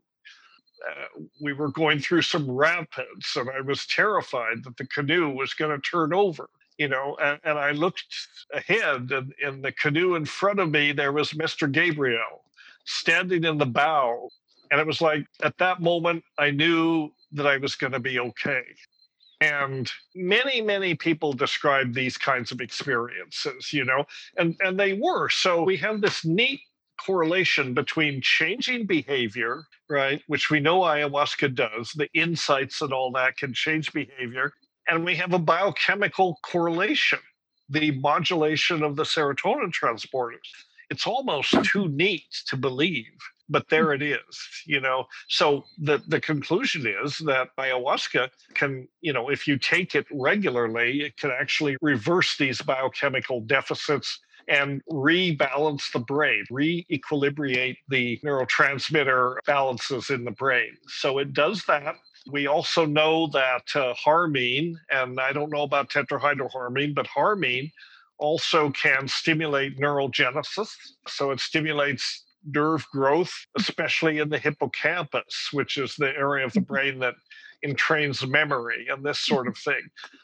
uh, we were going through some rapids and I was terrified that the canoe was going to turn over you know, and, and I looked ahead, and in the canoe in front of me, there was Mestre Gabriel standing in the bow. And it was like at that moment, I knew that I was going to be okay. And many, many people describe these kinds of experiences, you know, and, and they were. So we have this neat correlation between changing behavior, right, which we know ayahuasca does, the insights and all that can change behavior, and we have a biochemical correlation the modulation of the serotonin transporters it's almost too neat to believe but there it is you know so the the conclusion is that ayahuasca can you know if you take it regularly it can actually reverse these biochemical deficits and rebalance the brain, re-equilibrate the neurotransmitter balances in the brain. So it does that we also know that uh, harmine, and I don't know about tetrahydroharmine, but harmine also can stimulate neurogenesis. So it stimulates nerve growth, especially in the hippocampus, which is the area of the mm-hmm. brain that entrains memory and this sort of thing.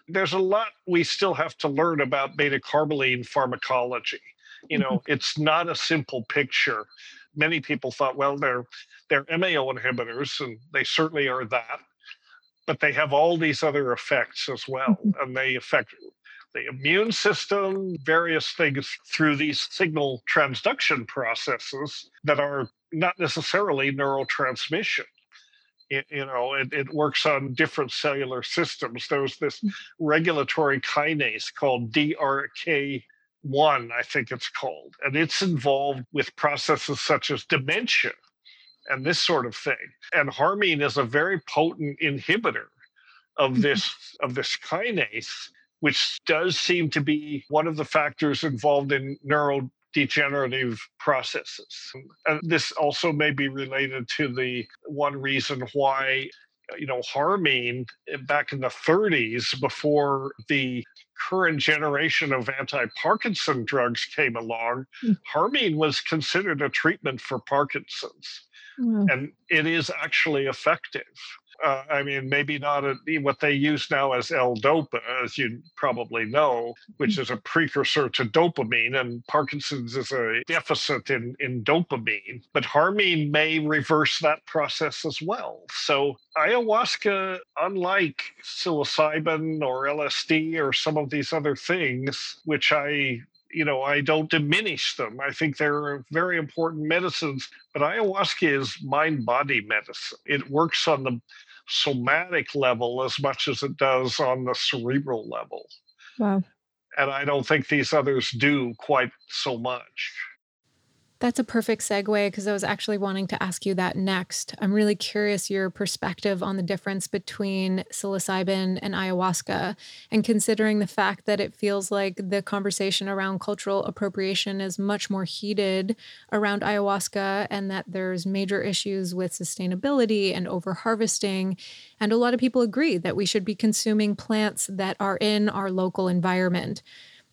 There's a lot we still have to learn about beta carboline pharmacology. You know, mm-hmm. it's not a simple picture many people thought, well, they're they're MAO inhibitors, and they certainly are that, but they have all these other effects as well, mm-hmm. and they affect the immune system, various things through these signal transduction processes that are not necessarily neurotransmission. It, you know, it, it works on different cellular systems. There's this mm. regulatory kinase called DRK1, I think it's called, and it's involved with processes such as dementia and this sort of thing. And harmine is a very potent inhibitor of mm-hmm. this of this kinase which does seem to be one of the factors involved in neurodegenerative processes. And this also may be related to the one reason why you know harmine eh, back in the 30s before the current generation of anti-parkinson drugs came along mm. harmine was considered a treatment for parkinson's mm. and it is actually effective uh, I mean, maybe not a, what they use now as L-DOPA, as you probably know, which mm. is a precursor to dopamine, and Parkinson's is a deficit in, in dopamine. But harmine may reverse that process as well. So ayahuasca, unlike psilocybin or LSD or some of these other things, which I you know, I don't diminish them. I think they're very important medicines, but ayahuasca is mind body medicine. It works on the somatic level as much as it does on the cerebral level. Wow. And I don't think these others do quite so much. That's a perfect segue because I was actually wanting to ask you that next. I'm really curious your perspective on the difference between psilocybin and ayahuasca, and considering the fact that it feels like the conversation around cultural appropriation is much more heated around ayahuasca, and that there's major issues with sustainability and overharvesting. And a lot of people agree that we should be consuming plants that are in our local environment.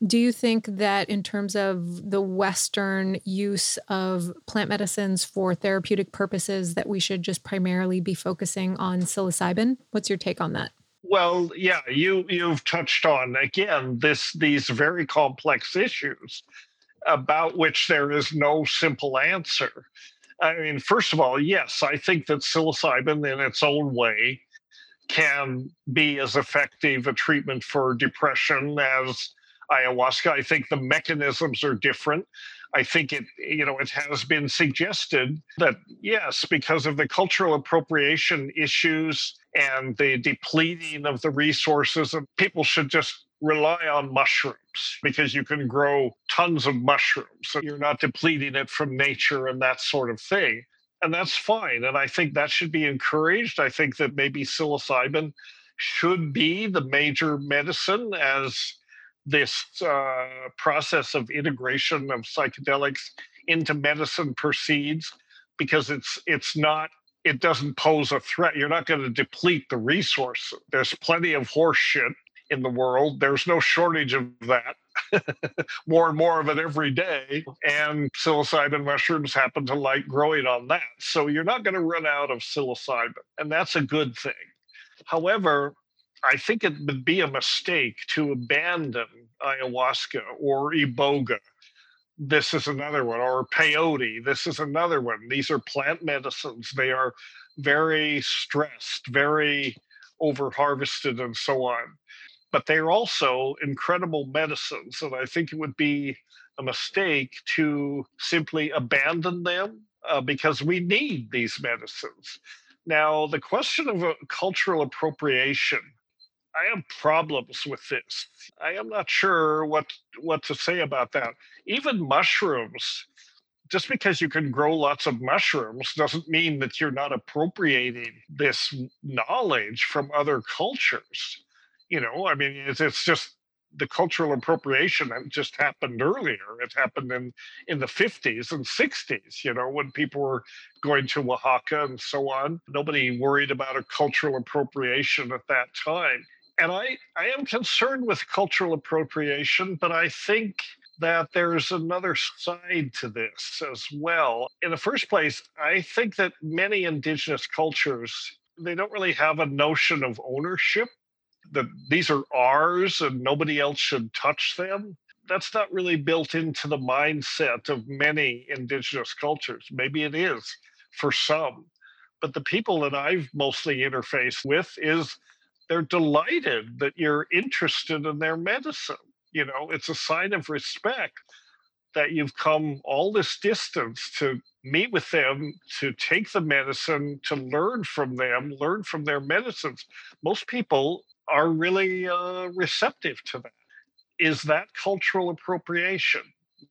Do you think that, in terms of the Western use of plant medicines for therapeutic purposes, that we should just primarily be focusing on psilocybin? What's your take on that? Well, yeah, you you've touched on again this these very complex issues about which there is no simple answer. I mean, first of all, yes, I think that psilocybin in its own way can be as effective a treatment for depression as ayahuasca. I think the mechanisms are different. I think it, you know, it has been suggested that yes, because of the cultural appropriation issues and the depleting of the resources, people should just rely on mushrooms because you can grow tons of mushrooms. So you're not depleting it from nature and that sort of thing. And that's fine. And I think that should be encouraged. I think that maybe psilocybin should be the major medicine as this uh, process of integration of psychedelics into medicine proceeds because it's it's not it doesn't pose a threat. You're not going to deplete the resource. There's plenty of horse shit in the world. There's no shortage of that. more and more of it every day. And psilocybin mushrooms happen to like growing on that. So you're not going to run out of psilocybin. And that's a good thing. However, I think it would be a mistake to abandon ayahuasca or iboga. This is another one, or peyote. This is another one. These are plant medicines. They are very stressed, very over harvested, and so on. But they're also incredible medicines. And I think it would be a mistake to simply abandon them uh, because we need these medicines. Now, the question of uh, cultural appropriation I have problems with this. I am not sure what what to say about that. Even mushrooms, just because you can grow lots of mushrooms doesn't mean that you're not appropriating this knowledge from other cultures. You know, I mean, it's, it's just the cultural appropriation that just happened earlier. It happened in in the 50s and 60s, you know, when people were going to Oaxaca and so on. Nobody worried about a cultural appropriation at that time and I, I am concerned with cultural appropriation, but I think that there's another side to this as well. In the first place, I think that many indigenous cultures they don't really have a notion of ownership that these are ours and nobody else should touch them. that's not really built into the mindset of many indigenous cultures. Maybe it is for some, but the people that I've mostly interfaced with is they're delighted that you're interested in their medicine. You know, it's a sign of respect that you've come all this distance to meet with them, to take the medicine, to learn from them, learn from their medicines. Most people are really uh, receptive to that. Is that cultural appropriation?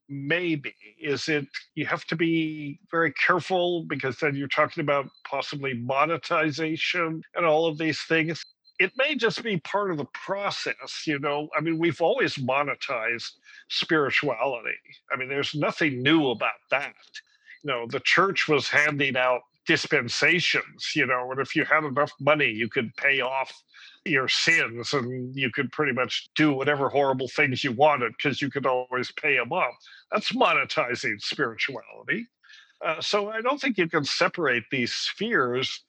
Maybe. Is it, you have to be very careful because then you're talking about possibly monetization and all of these things. It may just be part of the process, you know. I mean, we've always monetized spirituality. I mean, there's nothing new about that. You know, the church was handing out dispensations, you know, and if you had enough money, you could pay off your sins and you could pretty much do whatever horrible things you wanted because you could always pay them off. That's monetizing spirituality. Uh, so I don't think you can separate these spheres.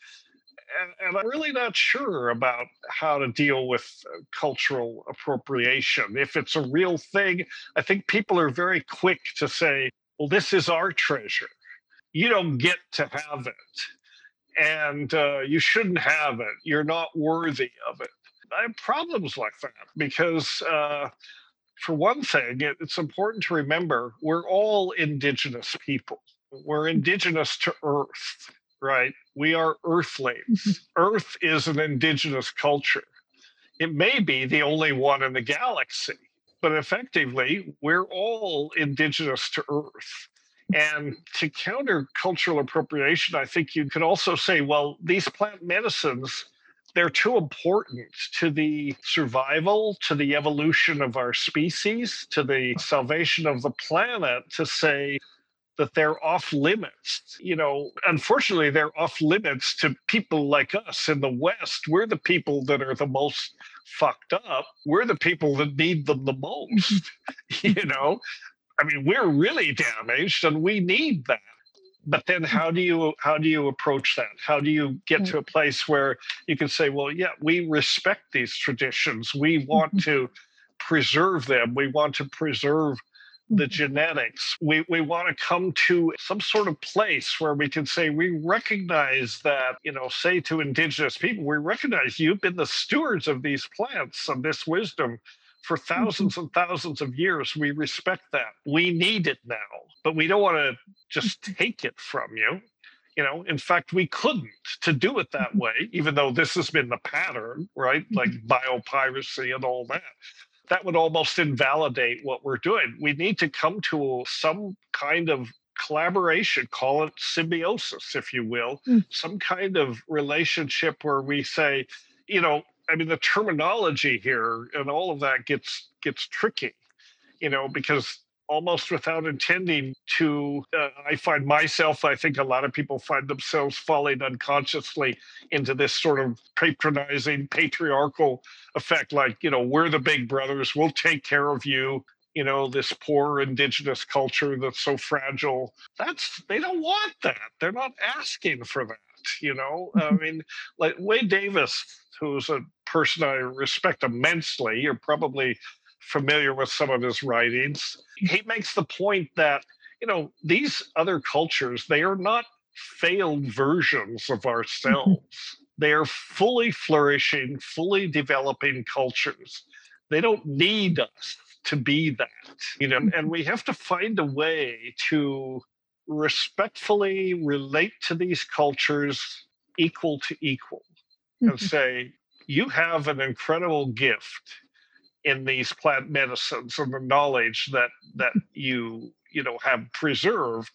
And, and, I'm really not sure about how to deal with uh, cultural appropriation. If it's a real thing, I think people are very quick to say, well, this is our treasure. You don't get to have it and uh, you shouldn't have it. You're not worthy of it. I have problems like that because, uh, for one thing, it, it's important to remember we're all indigenous people. We're indigenous to Earth, right? We are Earthlings. Mm-hmm. Earth is an indigenous culture. It may be the only one in the galaxy, but effectively, we're all indigenous to Earth. And to counter cultural appropriation, I think you could also say, well, these plant medicines, they're too important to the survival, to the evolution of our species, to the salvation of the planet to say that they're off limits. You know, unfortunately, they're off limits to people like us in the West. We're the people that are the most fucked up. We're the people that need them the most, you know? I mean, we're really damaged and we need that. But then how do you how do you approach that? How do you get to a place where you can say, well, yeah, we respect these traditions. We want mm-hmm. to preserve them. We want to preserve the mm-hmm. genetics. We, we want to come to some sort of place where we can say, we recognize that, you know, say to indigenous people, we recognize you've been the stewards of these plants and this wisdom for mm-hmm. thousands and thousands of years. We respect that. We need it now, but we don't want to just mm-hmm. take it from you. You know, in fact, we couldn't to do it that mm-hmm. way, even though this has been the pattern, right? Like biopiracy and all that. That would almost invalidate what we're doing. We need to come to some kind of collaboration, call it symbiosis, if you will, mm. some kind of relationship where we say, you know, I mean, the terminology here and all of that gets gets tricky, you know, because almost without intending to, uh, I find myself, I think a lot of people find themselves falling unconsciously into this sort of patronizing patriarchal effect, like, you know, we're the big brothers, we'll take care of you. You know, this poor indigenous culture that's so fragile. That's, they don't want that. They're not asking for that you know i mean like wade davis who's a person I respect immensely. You're probably familiar with some of his writings. He makes the point that, you know, these other cultures, they are not failed versions of ourselves. they are fully flourishing, fully developing cultures. They don't need us to be that, you know, and we have to find a way to respectfully relate to these cultures equal to equal and mm-hmm. say, you have an incredible gift in these plant medicines and the knowledge that that you you know have preserved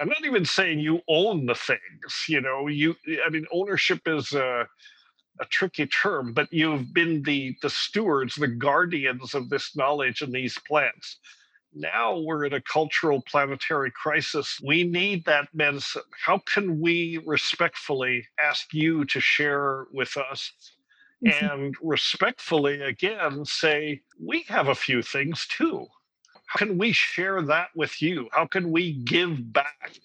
i'm not even saying you own the things you know you i mean ownership is a, a tricky term but you've been the the stewards the guardians of this knowledge and these plants now we're in a cultural planetary crisis. We need that medicine. How can we respectfully ask you to share with us mm-hmm. And respectfully again say, we have a few things too. How can we share that with you? How can we give back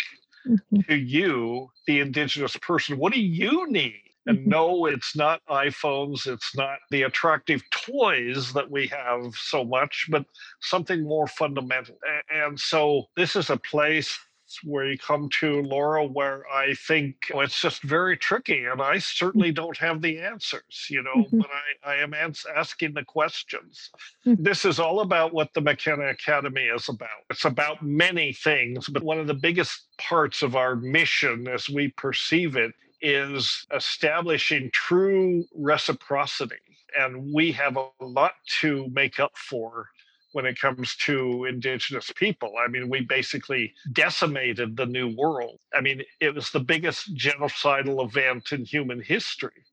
mm-hmm. to you, the Indigenous person? What do you need? And mm-hmm. no, it's not iPhones, it's not the attractive toys that we have so much, but something more fundamental. And so this is a place where you come to, Laura, where I think it's just very tricky. And I certainly mm-hmm. don't have the answers, you know, mm-hmm. but I, I am ans- asking the questions. Mm-hmm. This is all about what the McKenna Academy is about. It's about many things, but one of the biggest parts of our mission as we perceive it is establishing true reciprocity. And we have a lot to make up for when it comes to indigenous people. I mean, we basically decimated the New World. I mean, it was the biggest genocidal event in human history.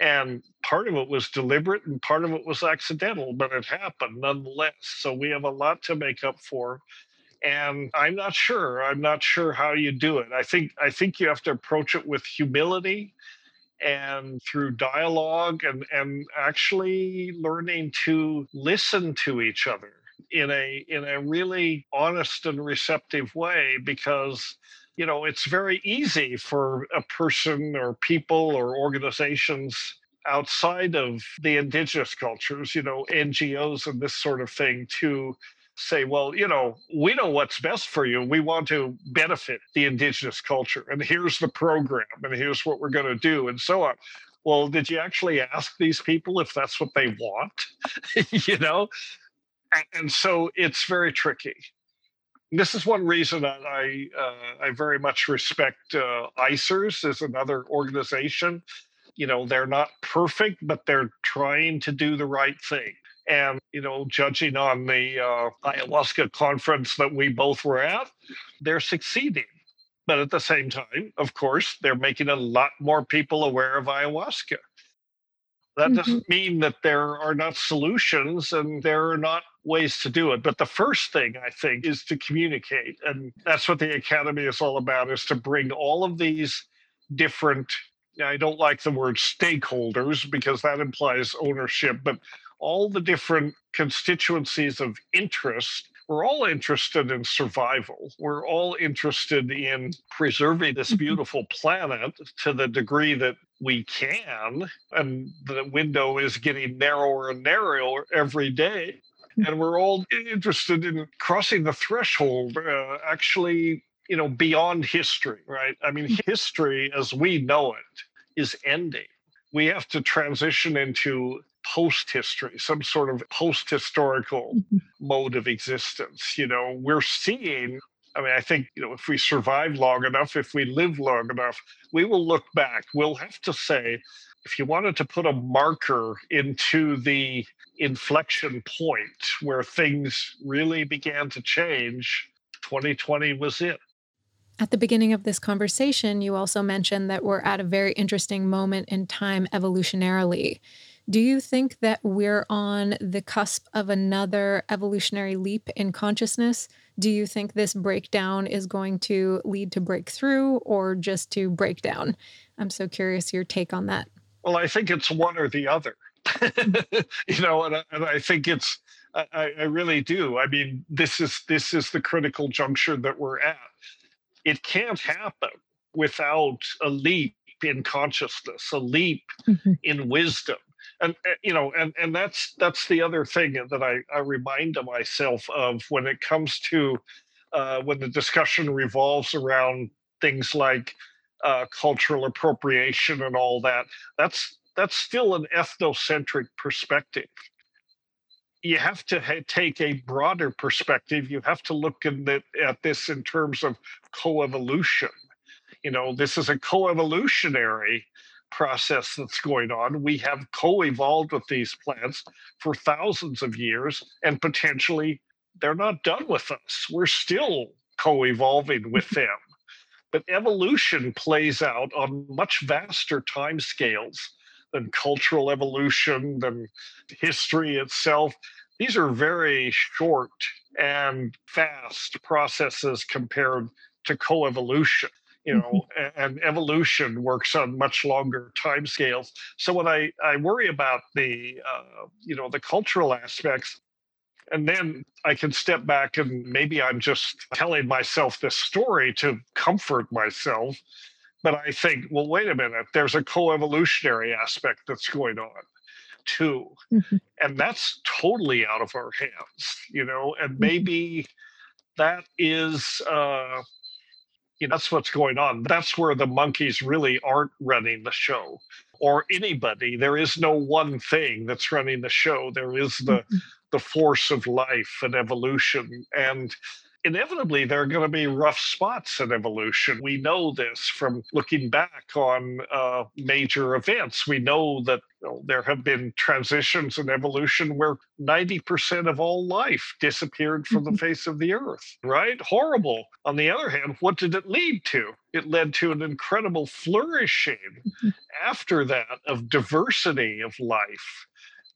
And part of it was deliberate and part of it was accidental, but it happened nonetheless. So we have a lot to make up for. And I'm not sure. I'm not sure how you do it. I think I think you have to approach it with humility and through dialogue and, and actually learning to listen to each other in a in a really honest and receptive way because you know it's very easy for a person or people or organizations outside of the indigenous cultures you know ngos and this sort of thing to say, well, you know, we know what's best for you. We want to benefit the indigenous culture. And here's the program, and here's what we're going to do, and so on. Well, did you actually ask these people if that's what they want? you know? And so it's very tricky. This is one reason I uh, I very much respect uh, ICEERS as another organization. You know, they're not perfect, but they're trying to do the right thing. And, you know, judging on the uh, ayahuasca conference that we both were at, they're succeeding. But at the same time, of course, they're making a lot more people aware of ayahuasca. That mm-hmm. doesn't mean that there are not solutions and there are not ways to do it. But the first thing I think is to communicate. And that's what the Academy is all about is to bring all of these different I don't like the word stakeholders because that implies ownership, but all the different constituencies of interest we're all interested in survival. We're all interested in preserving this mm-hmm. beautiful planet to the degree that we can. And the window is getting narrower and narrower every day. And we're all interested in crossing the threshold, uh, actually, you know, beyond history, right? I mean, mm. history as we know it is ending. We have to transition into post history, some sort of post historical mm-hmm. mode of existence. You know, we're seeing. I mean, I think, you know, if we survive long enough, if we live long enough, we will look back. We'll have to say, if you wanted to put a marker into the inflection point where things really began to change, 2020 was it. At the beginning of this conversation, you also mentioned that we're at a very interesting moment in time evolutionarily. Do you think that we're on the cusp of another evolutionary leap in consciousness? Do you think this breakdown is going to lead to breakthrough or just to breakdown? I'm so curious your take on that. Well, I think it's one or the other. you know, and I, and I think it's I, I really do. I mean, this is this is the critical juncture that we're at. It can't happen without a leap in consciousness, a leap mm-hmm. in wisdom, and uh, you know and and that's that's the other thing that i, I remind myself of when it comes to uh, when the discussion revolves around things like uh, cultural appropriation and all that that's that's still an ethnocentric perspective. You have to ha- take a broader perspective. You have to look the, at this in terms of coevolution. You know this is a coevolutionary process that's going on. We have co evolved with these plants for thousands of years, and potentially they're not done with us. We're still co evolving with them. But evolution plays out on much vaster time scales than cultural evolution, than history itself. These are very short and fast processes compared to coevolution you know mm-hmm. and evolution works on much longer time scales so when i i worry about the uh, you know the cultural aspects and then i can step back and maybe i'm just telling myself this story to comfort myself But I think, well, wait a minute, there's a co-evolutionary aspect that's going on too. Mm-hmm. And that's totally out of our hands, you know, and mm-hmm. maybe that is uh you know, that's what's going on. That's where the monkeys really aren't running the show or anybody. There is no one thing that's running the show. There is the the force of life and evolution. And inevitably there are going to be rough spots in evolution. We know this from looking back on uh, major events. We know that you know, there have been transitions in evolution where 90% of all life disappeared from the mm-hmm. face of the earth, right? Horrible. On the other hand, what did it lead to? It led to an incredible flourishing mm-hmm. after that of diversity of life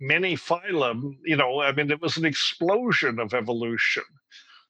many phylum, you know, I mean, it was an explosion of evolution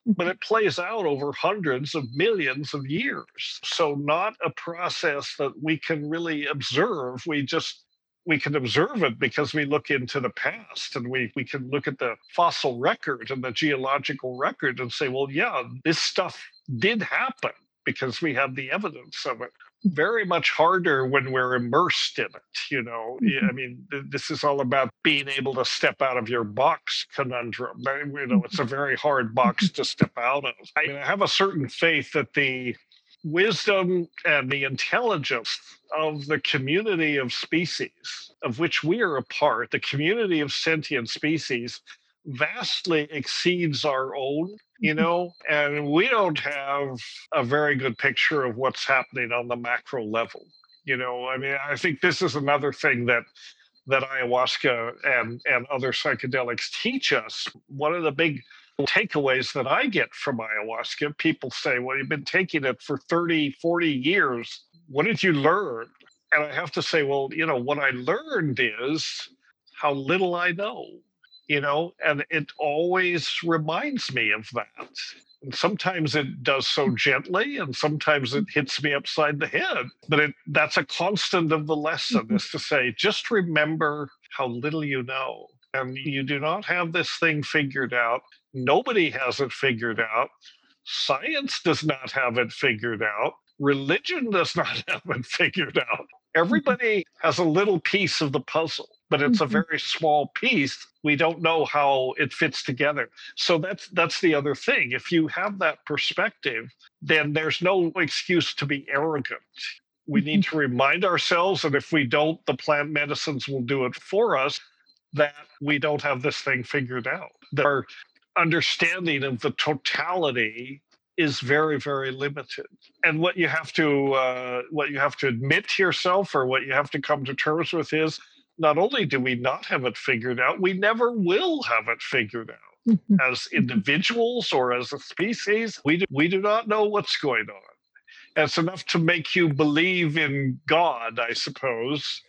but it plays out over hundreds of millions of years. So, not a process that we can really observe. We just we can observe it because we look into the past and we, we can look at the fossil record and the geological record and say, well, yeah, this stuff did happen because we have the evidence of it very much harder when we're immersed in it you know? Mm-hmm. i mean this is all about being able to step out of your box conundrum uh, you know it's a mm-hmm. very hard box mm-hmm. to step out of. I, mean, I have a certain faith that the wisdom and the intelligence of the community of species of which we are a part the community of sentient species vastly exceeds our own you know, and we don't have a very good picture of what's happening on the macro level. You know, I mean, I think this is another thing that that ayahuasca and and other psychedelics teach us. One of the big takeaways that I get from ayahuasca, people say, well, you've been taking it for 30, 40 years. What did you learn? And I have to say, well, you know, what I learned is how little I know you know, and it always reminds me of that. And sometimes it does so gently, and sometimes it hits me upside the head. But it, that's a constant of the lesson mm-hmm. is to say, just remember how little you know. And you do not have this thing figured out. Nobody has it figured out. Science does not have it figured out. Religion does not have it figured out. Mm-hmm. Everybody has a little piece of the puzzle but it's mm-hmm. a very small piece we don't know how it fits together so that's that's the other thing if you have that perspective then there's no excuse to be arrogant we mm-hmm. need to remind ourselves and if we don't the plant medicines will do it for us that we don't have this thing figured out that our understanding of the totality is very very limited and what you have to uh, what you have to admit to yourself or what you have to come to terms with is not only do we not have it figured out, we never will have it figured out. Mm-hmm. As individuals or as a species, we do, we do not know what's going on. It's enough to make you believe in God, I suppose,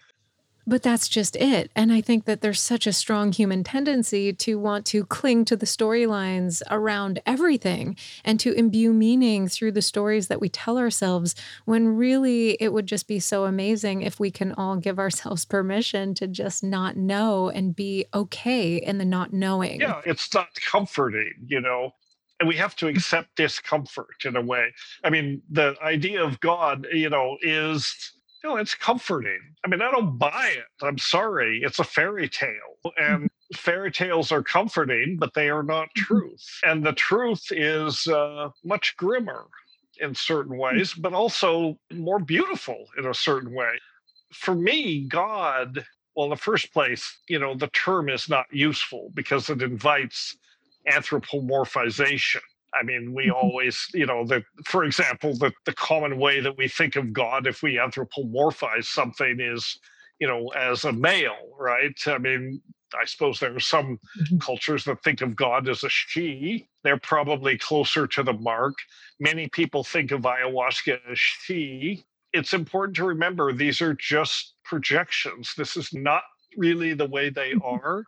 but that's just it. And I think that there's such a strong human tendency to want to cling to the storylines around everything and to imbue meaning through the stories that we tell ourselves when really it would just be so amazing if we can all give ourselves permission to just not know and be okay in the not knowing. Yeah, it's not comforting, you know and we have to accept discomfort in a way. I mean, the idea of God, you know, is know, it's comforting. I mean, I don't buy it. I'm sorry. It's a fairy tale. And fairy tales are comforting, but they are not mm-hmm. truth. And the truth is uh, much grimmer in certain mm. ways, but also more beautiful in a certain way. For me, God, well, in the first place, you know, the term is not useful because it invites anthropomorphization. I mean, we mm-hmm. always, you know, the for example, the, the common way that we think of God if we anthropomorphize something is, you know, as a male, right? I mean, I suppose there are some mm-hmm. cultures that think of God as a she. They're probably closer to the mark. Many people think of ayahuasca as she. It's important to remember these are just projections. This is not really the way they mm-hmm. are.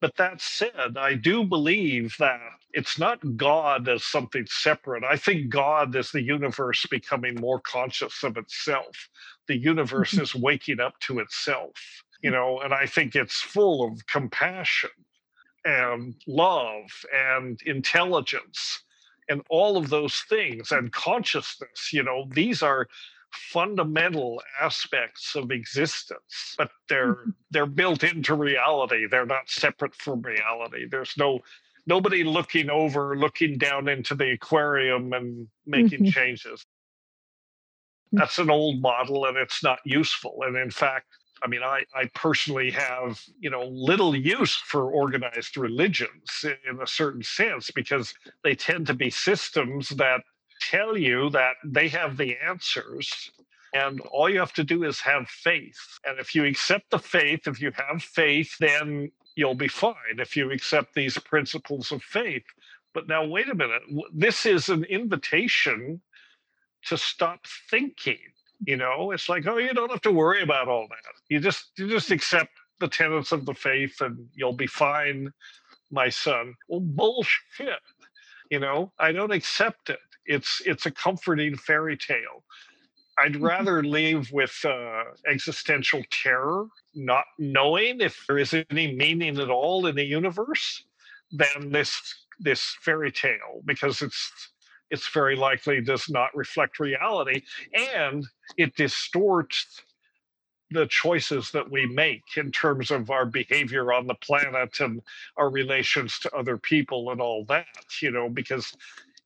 But that said, I do believe that it's not God as something separate. I think God is the universe becoming more conscious of itself. The universe mm-hmm. is waking up to itself, you know, and I think it's full of compassion and love and intelligence and all of those things and consciousness. You know, these are fundamental aspects of existence but they're mm-hmm. they're built into reality they're not separate from reality there's no nobody looking over looking down into the aquarium and making mm-hmm. changes mm. that's an old model and it's not useful and in fact I mean, I, I personally have, you know, little use for organized religions in a certain sense because they tend to be systems that tell you that they have the answers and all you have to do is have faith. And if you accept the faith, if you have faith, then you'll be fine if you accept these principles of faith. But now, wait a minute. This is an invitation to stop thinking. You know, it's like, oh, you don't have to worry about all that. You just you just mm. accept the tenets of the faith and you'll be fine, my son. Well, bullshit. You know, I don't accept it. It's it's a comforting fairy tale. I'd rather leave with uh, existential terror, not knowing if there is any meaning at all in the universe, than this this fairy tale because it's it's very likely does not reflect reality and it distorts the choices that we make in terms of our behavior on the planet and our relations to other people and all that you know because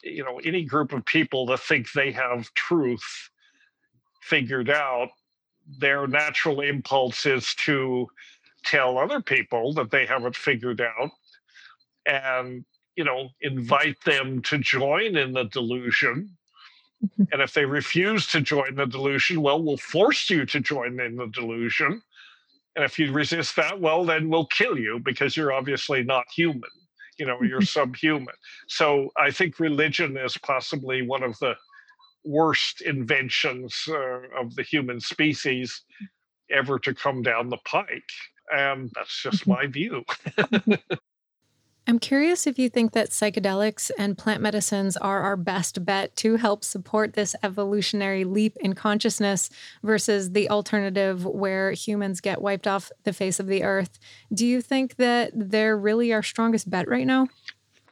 you know any group of people that think they have truth figured out their natural impulse is to tell other people that they haven't figured out and you know invite them to join in the delusion. Mm-hmm. and if they refuse to join the delusion well we'll force you to join in the delusion. And if you resist that well then we'll kill you because you're obviously not human. You know you're subhuman. So i think religion is possibly one of the worst inventions uh, of the human species ever to come down the pike and that's just mm-hmm. my view I'm curious if you think that psychedelics and plant medicines are our best bet to help support this evolutionary leap in consciousness versus the alternative where humans get wiped off the face of the earth. Do you think that they're really our strongest bet right now?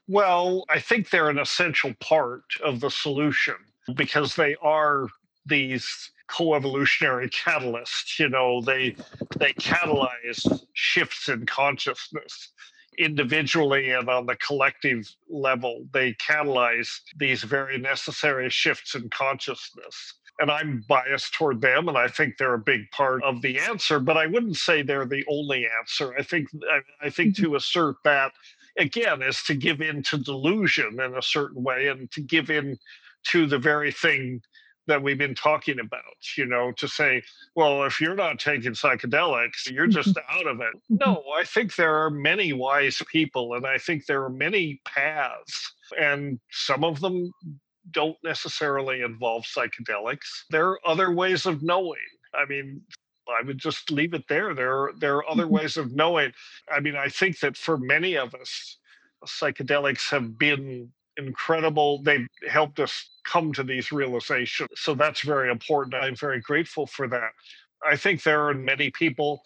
Well, I think they're an essential part of the solution because they are these co-evolutionary catalysts you know they they catalyze shifts in consciousness individually and on the collective level, they catalyze these very necessary shifts in consciousness. And I'm biased toward them, and I think they're a big part of the answer. But I wouldn't say they're the only answer. I think I, I think mm-hmm. to assert that again is to give in to delusion in a certain way, and to give in to the very thing that we've been talking about, you know, to say, well, if you're not taking psychedelics, you're just out of it. No, I think there are many wise people and I think there are many paths, and some of them don't necessarily involve psychedelics. There are other ways of knowing. I mean, I would just leave it there. There are, there are other mm-hmm. ways of knowing. I mean, I think that for many of us, psychedelics have been incredible. They helped us come to these realizations. So that's very important. I'm very grateful for that. I think there are many people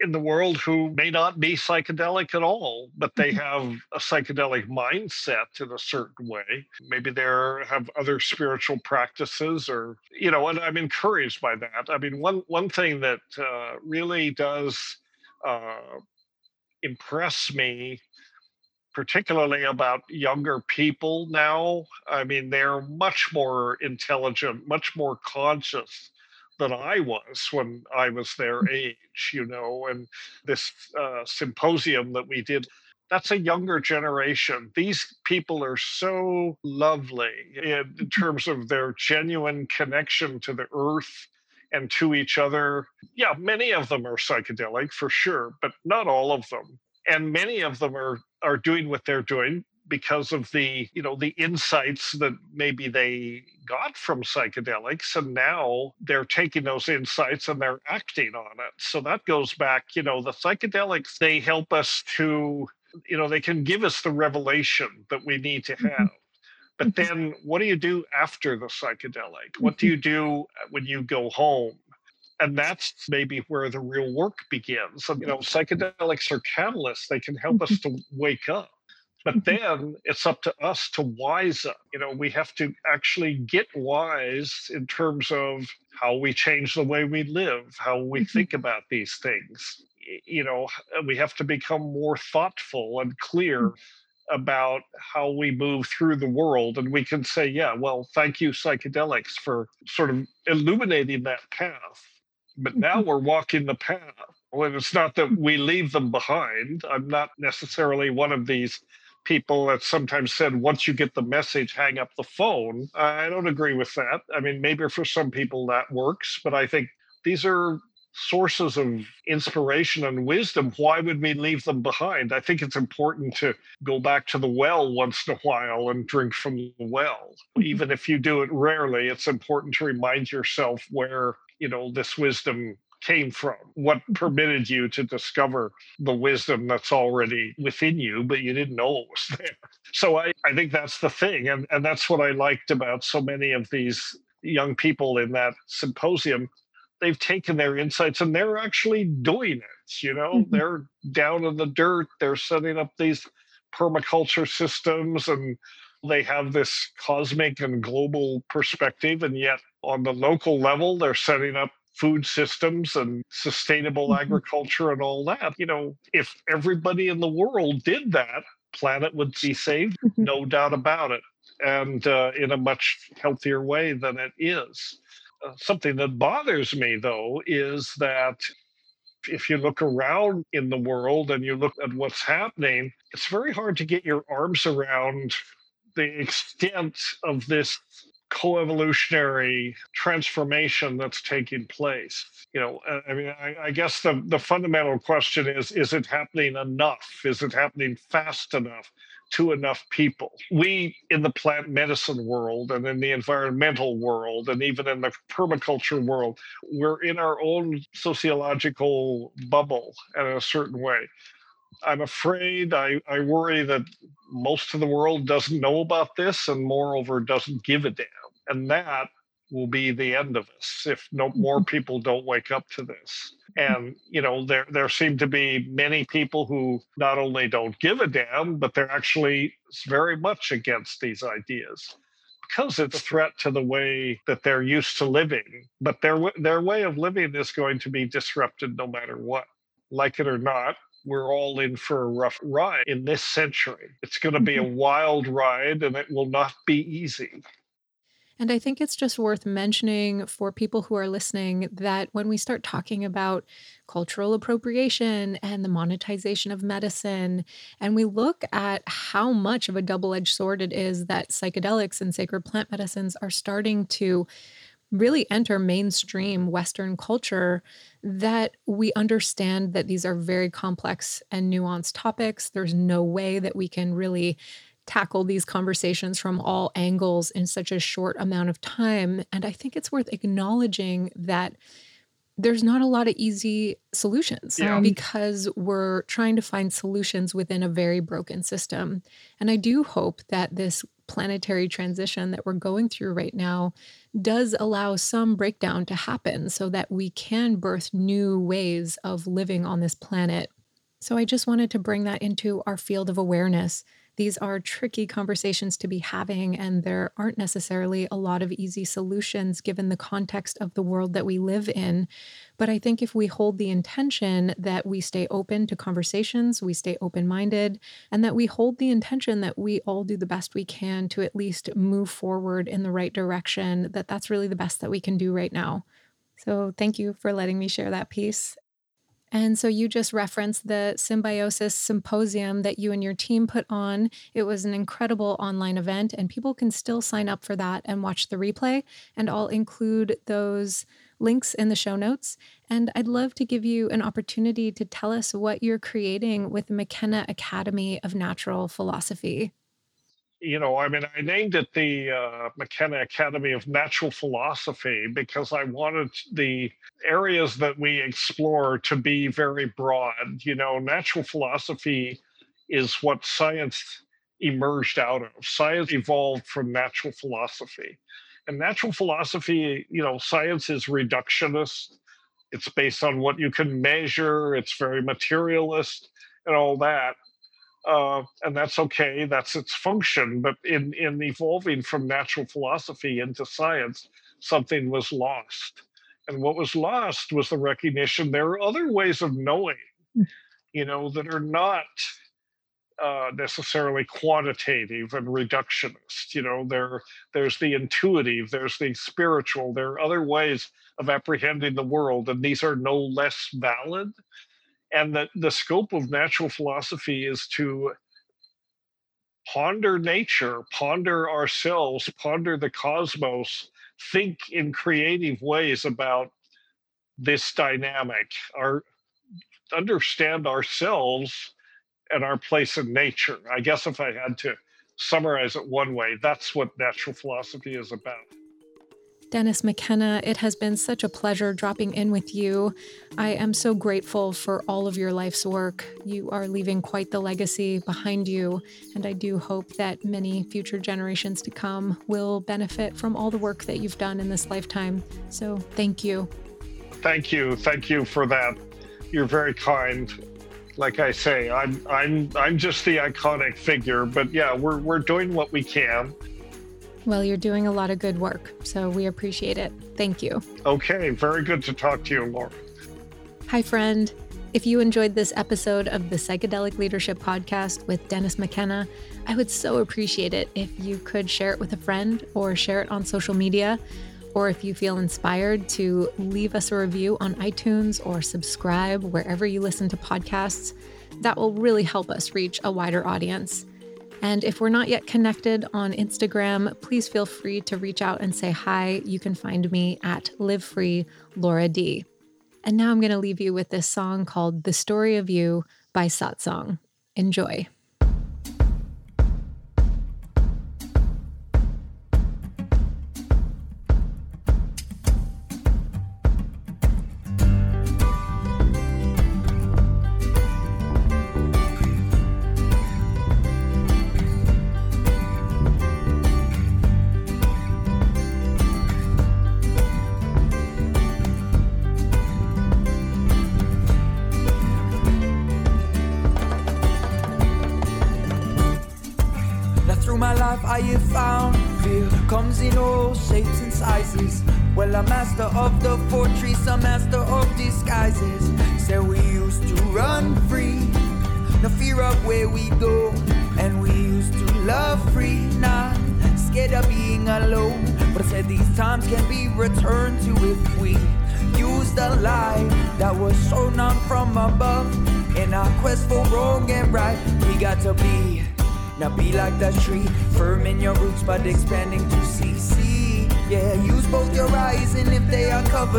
in the world who may not be psychedelic at all, but they mm-hmm. have a psychedelic mindset in a certain way. Maybe they have other spiritual practices, or you know, and I'm encouraged by that. I mean, one one thing that uh, really does uh, impress me particularly about younger people now. I mean, they're much more intelligent, much more conscious than I was when I was their mm. age, you know. And this uh, symposium that we did, that's a younger generation. These people are so lovely in, in terms of their genuine connection to the earth and to each other. Yeah, many of them are psychedelic for sure, but not all of them and many of them are are doing what they're doing because of the you know the insights that maybe they got from psychedelics and now they're taking those insights and they're acting on it so that goes back you know the psychedelics they help us to you know they can give us the revelation that we need to mm-hmm. have but mm-hmm. then what do you do after the psychedelic what do mm-hmm. you do when you go home and that's maybe where the real work begins. And, you know, psychedelics are catalysts; they can help us mm-hmm. to wake up. But then it's up to us to wise up. You know, we have to actually get wise in terms of how we change the way we live, how we mm-hmm. think about these things. You know, we have to become more thoughtful and clear mm. about how we move through the world. And we can say, yeah, well, thank you, psychedelics, for sort of illuminating that path. But now mm-hmm. we're walking the path. Well, it's not that we leave them behind. I'm not necessarily one of these people that sometimes said once you get the message hang up the phone i don't agree with that i mean maybe for some people that works but i think these are sources of inspiration and wisdom why would we leave them behind i think it's important to go back to the well once in a while and drink from the well mm-hmm. even if you do it rarely it's important to remind yourself where you know this wisdom came from, what permitted you to discover the wisdom that's already within you, but you didn't know it was there. So I, I think that's the thing. And, and that's what I liked about so many of these young people in that symposium. They've taken their insights and they're actually doing it. You know, mm-hmm. they're down in the dirt, they're setting up these permaculture systems and they have this cosmic and global perspective and yet on the local level they're setting up food systems and sustainable mm-hmm. agriculture and all that. You know, if everybody in the world did that, planet would be saved, mm-hmm. no doubt about it, and uh, in a much healthier way than it is. Uh, something that bothers me, though, is that if you look around in the world and you look at what's happening, it's very hard to get your arms around the extent of this coevolutionary transformation that's taking place. You know, I mean, I, I, guess the, the fundamental question is is it happening enough? Is it happening fast enough to enough people? We in the plant medicine world and in the environmental world and even in the permaculture world, we're in our own sociological bubble in a certain way. I'm afraid, I, I worry that most of the world doesn't know about this and moreover doesn't give a damn. And that will be the end of us if no more mm-hmm. people don't wake up to this. And you know, there there seem to be many people who not only don't give a damn, but they're actually very much against these ideas because it's a threat to the way that they're used to living. But their their way of living is going to be disrupted no matter what, like it or not. We're all in for a rough ride in this century. It's going to be a mm-hmm. wild ride and it will not be easy. And I think it's just worth mentioning for people who are listening that when we start talking about cultural appropriation and the monetization of medicine, and we look at how much of a double edged sword it is that psychedelics and sacred plant medicines are starting to really enter mainstream Western culture, that we understand that these are very complex and nuanced topics. There's no way that we can really tackle these conversations from all angles in such a short amount of time. And I think it's worth acknowledging that there's not a lot of easy solutions yeah. because we're trying to find solutions within a very broken system. And I do hope that this planetary transition that we're going through right now does allow some breakdown to happen so that we can birth new ways of living on this planet. So I just wanted to bring that into our field of awareness these are tricky conversations to be having, and there aren't necessarily a lot of easy solutions given the context of the world that we live in. But I think if we hold the intention that we stay open to conversations, we stay open minded, and that we hold the intention that we all do the best we can to at least move forward in the right direction, that that's really the best that we can do right now. So, thank you for letting me share that piece. And so you just referenced the Symbiosis Symposium that you and your team put on. It was an incredible online event, and people can still sign up for that and watch the replay. And I'll include those links in the show notes. And I'd love to give you an opportunity to tell us what you're creating with the McKenna Academy of Natural Philosophy you know, I mean, I named it the uh, McKenna Academy of Natural Philosophy because I wanted the areas that we explore to be very broad. You know, natural philosophy is what science emerged out of. Science evolved from natural philosophy. And natural philosophy, you know, science is reductionist. It's based on what you can measure, it's very materialist and all that uh, and that's okay. That's its function. But in in evolving from natural philosophy into science, something was lost, and what was lost was the recognition there are other ways of knowing, mm. you know, that are not uh, necessarily quantitative and reductionist. You know, there there's the intuitive, there's the spiritual, there are other ways of apprehending the world, and these are no less valid and that the scope of natural philosophy is to ponder nature, ponder ourselves, ponder the cosmos, think in creative ways about this dynamic, our understand ourselves and our place in nature. I guess if I had to summarize it one way, that's what natural philosophy is about. Dennis McKenna, it has been such a pleasure dropping in with you. I am so grateful for all of your life's work. You are leaving quite the legacy behind you, and I do hope that many future generations to come will benefit from all the work that you've done in this lifetime. So, thank you. Thank you. Thank you for that. You're very kind. Like I say, I'm I'm I'm just the iconic figure, but yeah, we're we're doing what we can well, you're doing a lot of good work, so we appreciate it. Thank you. Okay, very good to talk to you, Laura. Hi, friend. If you enjoyed this episode of the Psychedelic Leadership Podcast with Dennis McKenna, I would so appreciate it if you could share it with a friend or share it on social media. Or if you feel inspired to leave us a review on iTunes or subscribe wherever you listen to podcasts, that will really help us reach a wider audience. And if we're not yet connected on Instagram, please feel free to reach out and say hi. You can find me at Live Free Laura D. And now I'm going to leave you with this song called The Story of You by Satsang. Enjoy.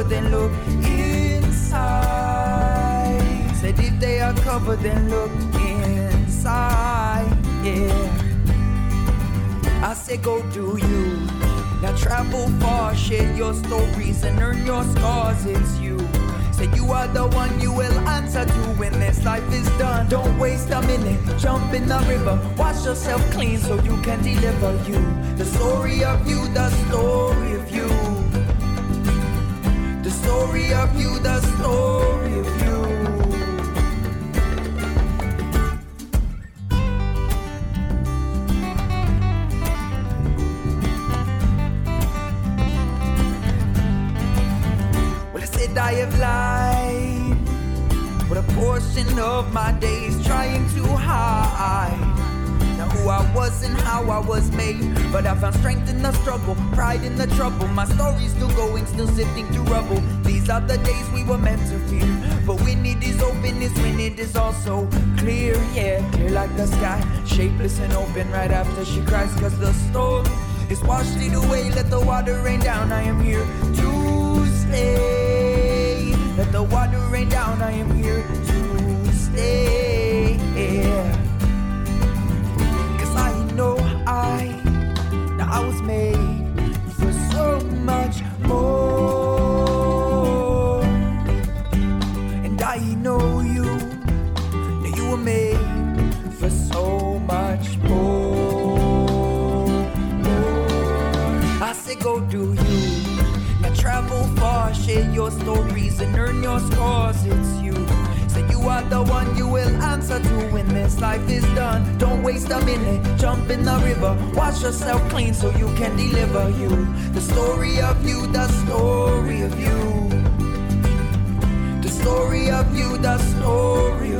Covered, then look inside. Said if they are covered, then look inside. Yeah. I say go do you. Now travel far, share your stories and earn your scars. It's you. Say you are the one you will answer to when this life is done. Don't waste a minute, jump in the river, wash yourself clean so you can deliver you. The story of you, the of you, the story of you. I have lied. But a portion of my days trying to hide. Who I was and how I was made. But I found strength in the struggle, pride in the trouble. My story's still going, still sifting through rubble. These are the days we were meant to fear. But when it is open, is when it is also clear. Yeah, clear like the sky, shapeless and open right after she cries. Cause the storm is washed it away. Let the water rain down. I am here to stay. Let the water rain down, I am your stories and earn your scores. It's you. Said you are the one you will answer to when this life is done. Don't waste a minute, jump in the river. Wash yourself clean so you can deliver you. The story of you, the story of you. The story of you, the story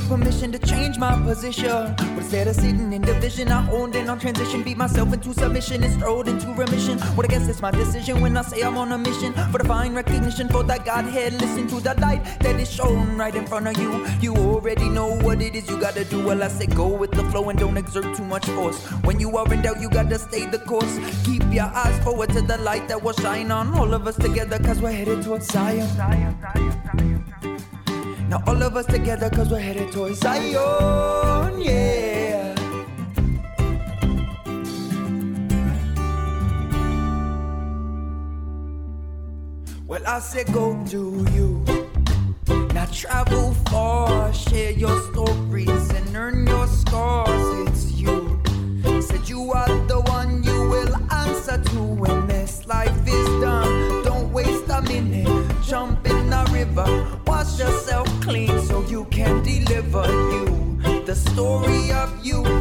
get permission to change my position. But instead of sitting in division, I honed in on transition, beat myself into submission and strode into remission. What I guess it's my decision when I say I'm on a mission for divine recognition for that Godhead. Listen to the light that is shown right in front of you. You already know what it is you gotta do. Well, I say go with the flow and don't exert too much force. When you are in doubt, you gotta stay the course. Keep your eyes forward to the light that will shine on all of us together, cause we're headed towards. Zion, Zion, Zion now all of us together cause we're headed towards Zion, yeah. Well, I said go do you. Now travel far, share your stories story of you.